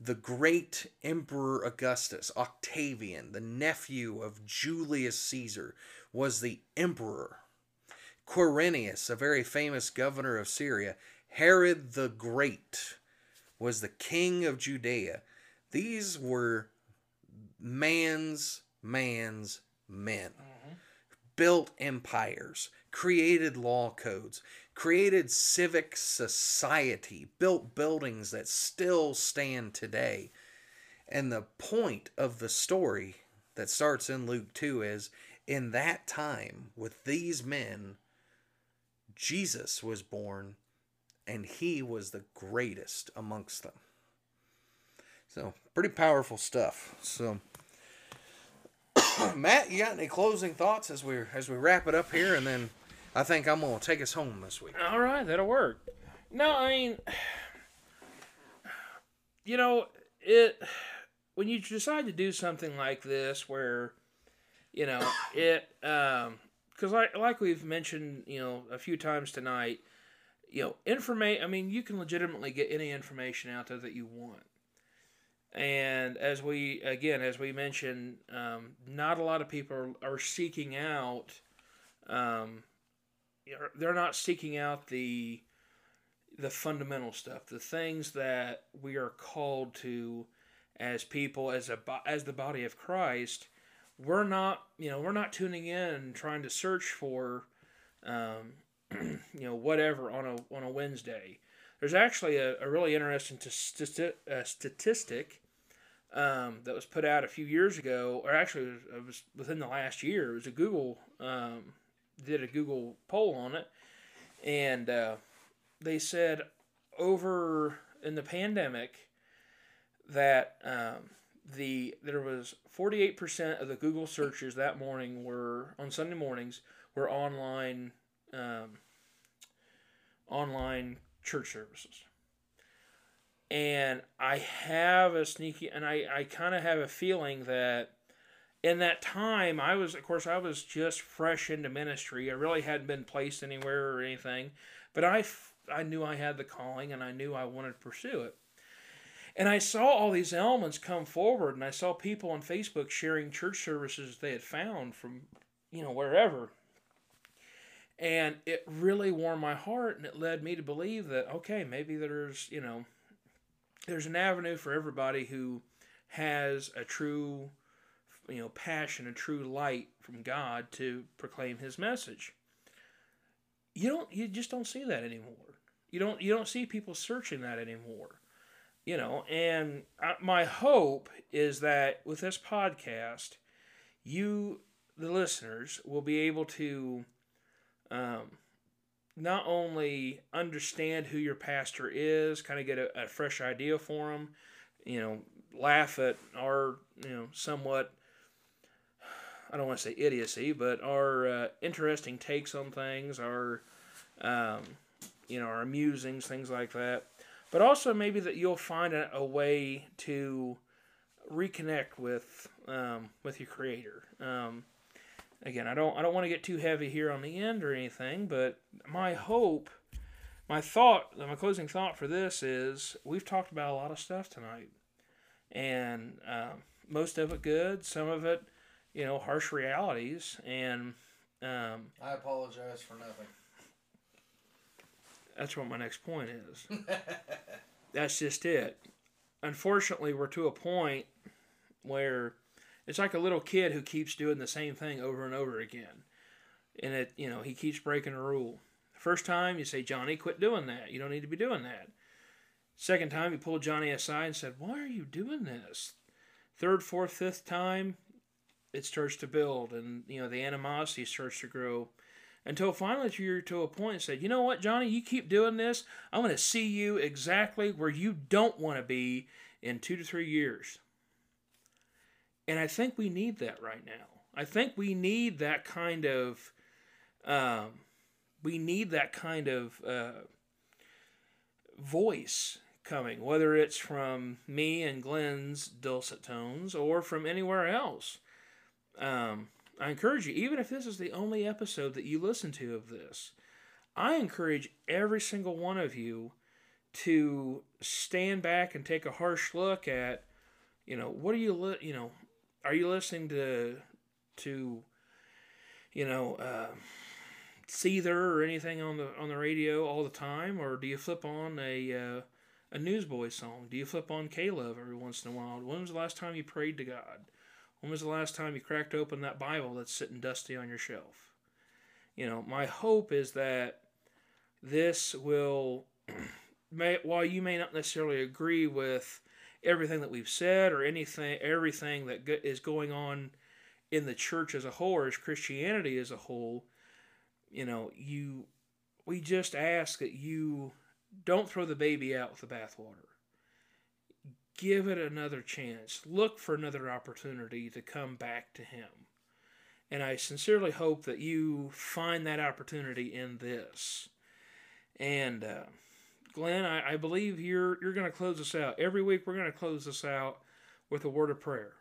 the great Emperor Augustus, Octavian, the nephew of Julius Caesar, was the emperor. Quirinius, a very famous governor of Syria, Herod the Great was the king of Judea. These were man's man's men. Mm-hmm. Built empires, created law codes, created civic society, built buildings that still stand today. And the point of the story that starts in Luke 2 is in that time with these men, Jesus was born and he was the greatest amongst them. So, pretty powerful stuff. So, Matt, you got any closing thoughts as we as we wrap it up here and then I think I'm to take us home this week. All right, that'll work. No, I mean you know, it when you decide to do something like this where you know it um because like like we've mentioned you know a few times tonight you know information i mean you can legitimately get any information out there that you want. And as we again as we mentioned um, not a lot of people are, are seeking out um, they're not seeking out the the fundamental stuff the things that we are called to as people as a as the body of christ we're not you know we're not tuning in and trying to search for um, you know whatever on a on a Wednesday. There's actually a, a really interesting t- uh, statistic um, that was put out a few years ago, or actually it was, it was within the last year. It was a Google um, did a Google poll on it, and uh, they said over in the pandemic that um, the there was 48% of the Google searches that morning were on Sunday mornings were online um, online church services. And I have a sneaky, and I, I kind of have a feeling that in that time, I was, of course, I was just fresh into ministry. I really hadn't been placed anywhere or anything, but I, I knew I had the calling and I knew I wanted to pursue it. And I saw all these elements come forward, and I saw people on Facebook sharing church services they had found from, you know, wherever. And it really warmed my heart, and it led me to believe that, okay, maybe there's, you know, there's an avenue for everybody who has a true, you know, passion, a true light from God to proclaim His message. You don't, you just don't see that anymore. You don't, you don't see people searching that anymore you know and my hope is that with this podcast you the listeners will be able to um, not only understand who your pastor is kind of get a, a fresh idea for them you know laugh at our you know somewhat i don't want to say idiocy but our uh, interesting takes on things our um, you know our musings things like that but also maybe that you'll find a, a way to reconnect with um, with your creator. Um, again, I don't I don't want to get too heavy here on the end or anything, but my hope, my thought, my closing thought for this is we've talked about a lot of stuff tonight, and um, most of it good, some of it, you know, harsh realities, and um, I apologize for nothing. That's what my next point is. That's just it. Unfortunately, we're to a point where it's like a little kid who keeps doing the same thing over and over again. And it, you know, he keeps breaking a rule. First time you say, Johnny, quit doing that. You don't need to be doing that. Second time you pull Johnny aside and said, Why are you doing this? Third, fourth, fifth time, it starts to build and you know the animosity starts to grow until finally you're to a point and said, you know what, Johnny, you keep doing this, I'm going to see you exactly where you don't want to be in two to three years. And I think we need that right now. I think we need that kind of, um, we need that kind of uh, voice coming, whether it's from me and Glenn's dulcet tones or from anywhere else. Um, I encourage you, even if this is the only episode that you listen to of this, I encourage every single one of you to stand back and take a harsh look at, you know, what are you, li- you know, are you listening to, to, you know, uh, Seether or anything on the on the radio all the time, or do you flip on a uh, a Newsboy song? Do you flip on K-Love every once in a while? When was the last time you prayed to God? When was the last time you cracked open that Bible that's sitting dusty on your shelf? You know, my hope is that this will, may, while you may not necessarily agree with everything that we've said or anything, everything that is going on in the church as a whole or as Christianity as a whole, you know, you, we just ask that you don't throw the baby out with the bathwater give it another chance. Look for another opportunity to come back to Him. And I sincerely hope that you find that opportunity in this. And uh, Glenn, I, I believe you're you're going to close us out every week. We're going to close this out with a word of prayer.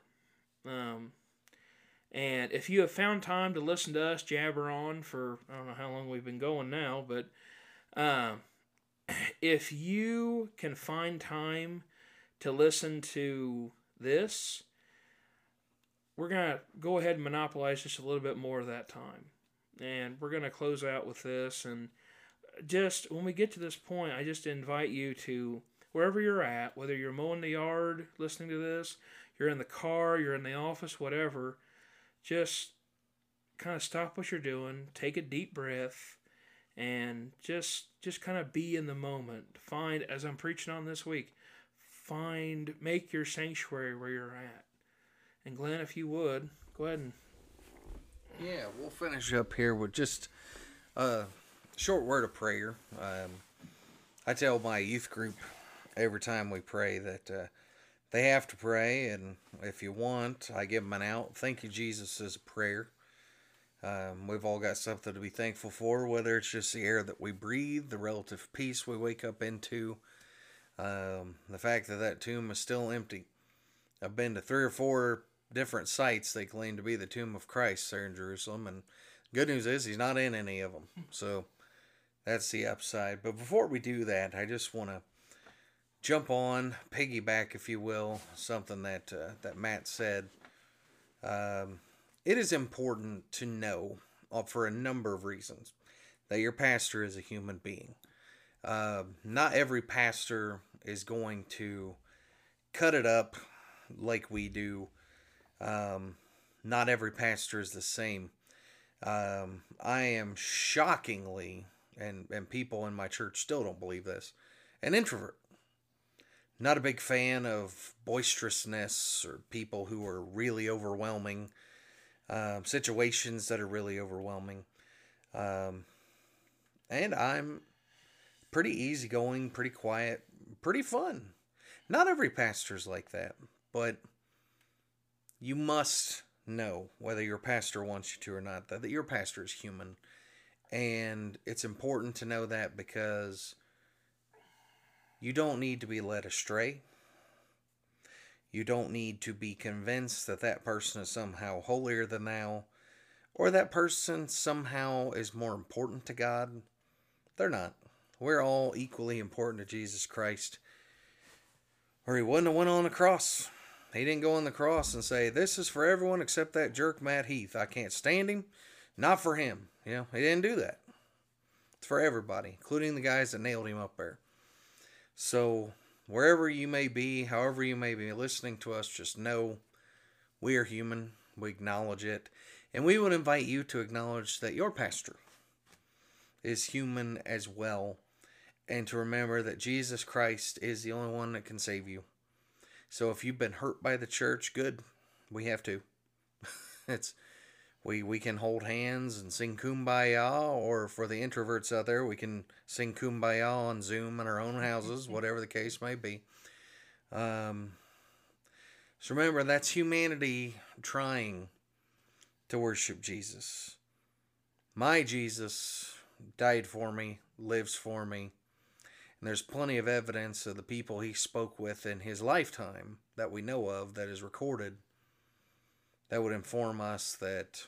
Um, and if you have found time to listen to us jabber on for I don't know how long we've been going now, but um, if you can find time to listen to this, we're going to go ahead and monopolize just a little bit more of that time. And we're going to close out with this. And just when we get to this point, I just invite you to wherever you're at, whether you're mowing the yard listening to this, you're in the car, you're in the office, whatever, just kind of stop what you're doing, take a deep breath, and just just kind of be in the moment. Find as I'm preaching on this week, find, make your sanctuary where you're at. And Glenn, if you would, go ahead and. Yeah, we'll finish up here with just a short word of prayer. Um, I tell my youth group every time we pray that uh, they have to pray, and if you want, I give them an out. Thank you, Jesus, as a prayer. Um, we've all got something to be thankful for, whether it's just the air that we breathe, the relative peace we wake up into, um, the fact that that tomb is still empty. I've been to three or four different sites they claim to be the tomb of Christ there in Jerusalem, and good news is he's not in any of them. So that's the upside. But before we do that, I just want to jump on, piggyback, if you will, something that uh, that Matt said. Um, it is important to know, uh, for a number of reasons, that your pastor is a human being. Uh, not every pastor is going to cut it up like we do. Um, not every pastor is the same. Um, I am shockingly, and, and people in my church still don't believe this, an introvert. Not a big fan of boisterousness or people who are really overwhelming, um, situations that are really overwhelming. Um, and I'm pretty easygoing, pretty quiet, pretty fun. Not every pastor's like that, but you must know whether your pastor wants you to or not that your pastor is human. And it's important to know that because you don't need to be led astray. You don't need to be convinced that that person is somehow holier than thou or that person somehow is more important to God. They're not. We're all equally important to Jesus Christ. Or he wouldn't have went on the cross. He didn't go on the cross and say, This is for everyone except that jerk Matt Heath. I can't stand him. Not for him. You know, he didn't do that. It's for everybody, including the guys that nailed him up there. So, wherever you may be, however you may be listening to us, just know we are human. We acknowledge it. And we would invite you to acknowledge that your pastor is human as well. And to remember that Jesus Christ is the only one that can save you. So if you've been hurt by the church, good. We have to. it's we we can hold hands and sing kumbaya or for the introverts out there we can sing kumbaya on zoom in our own houses whatever the case may be um, so remember that's humanity trying to worship jesus my jesus died for me lives for me and there's plenty of evidence of the people he spoke with in his lifetime that we know of that is recorded that would inform us that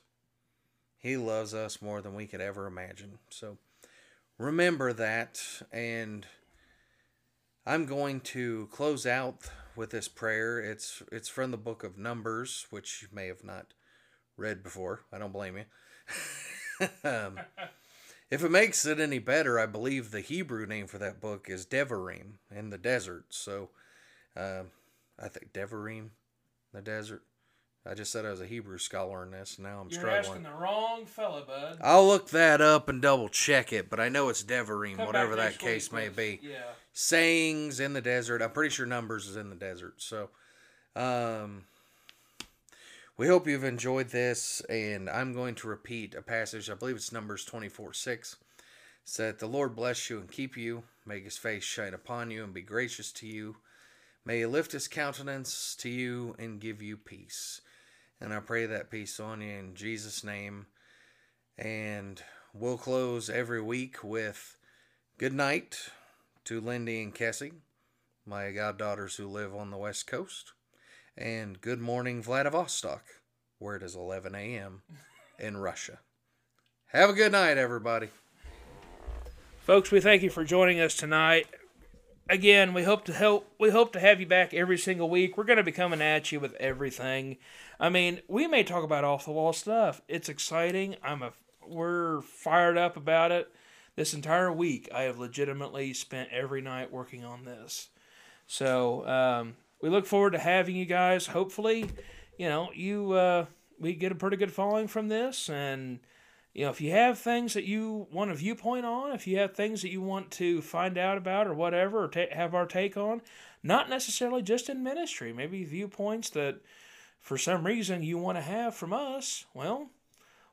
he loves us more than we could ever imagine. So remember that. And I'm going to close out with this prayer. It's it's from the book of Numbers, which you may have not read before. I don't blame you. um, if it makes it any better, I believe the Hebrew name for that book is Devarim in the desert. So uh, I think Devarim, the desert. I just said I was a Hebrew scholar in this. Now I'm You're struggling. asking the wrong fella, bud. I'll look that up and double check it, but I know it's Devarim, Come whatever that case may be. Yeah. Sayings in the desert. I'm pretty sure Numbers is in the desert. So, um, we hope you've enjoyed this, and I'm going to repeat a passage. I believe it's Numbers 24 6. Said, The Lord bless you and keep you, make his face shine upon you and be gracious to you. May he lift his countenance to you and give you peace. And I pray that peace on you in Jesus' name. And we'll close every week with good night to Lindy and Cassie, my goddaughters who live on the West Coast. And good morning, Vladivostok, where it is 11 a.m. in Russia. Have a good night, everybody. Folks, we thank you for joining us tonight. Again, we hope to help we hope to have you back every single week. We're going to be coming at you with everything. I mean, we may talk about off the wall stuff. It's exciting. I'm a we're fired up about it. This entire week, I have legitimately spent every night working on this. So um, we look forward to having you guys. Hopefully, you know you uh, we get a pretty good following from this, and you know if you have things that you want a viewpoint on, if you have things that you want to find out about or whatever, or ta- have our take on, not necessarily just in ministry, maybe viewpoints that for some reason you want to have from us. Well,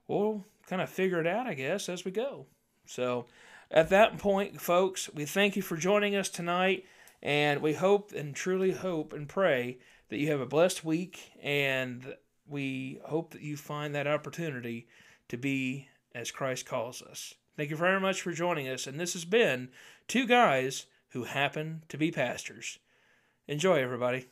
we'll kind of figure it out, I guess, as we go. So, at that point, folks, we thank you for joining us tonight, and we hope and truly hope and pray that you have a blessed week, and we hope that you find that opportunity to be as Christ calls us. Thank you very much for joining us, and this has been Two Guys Who Happen to Be Pastors. Enjoy, everybody.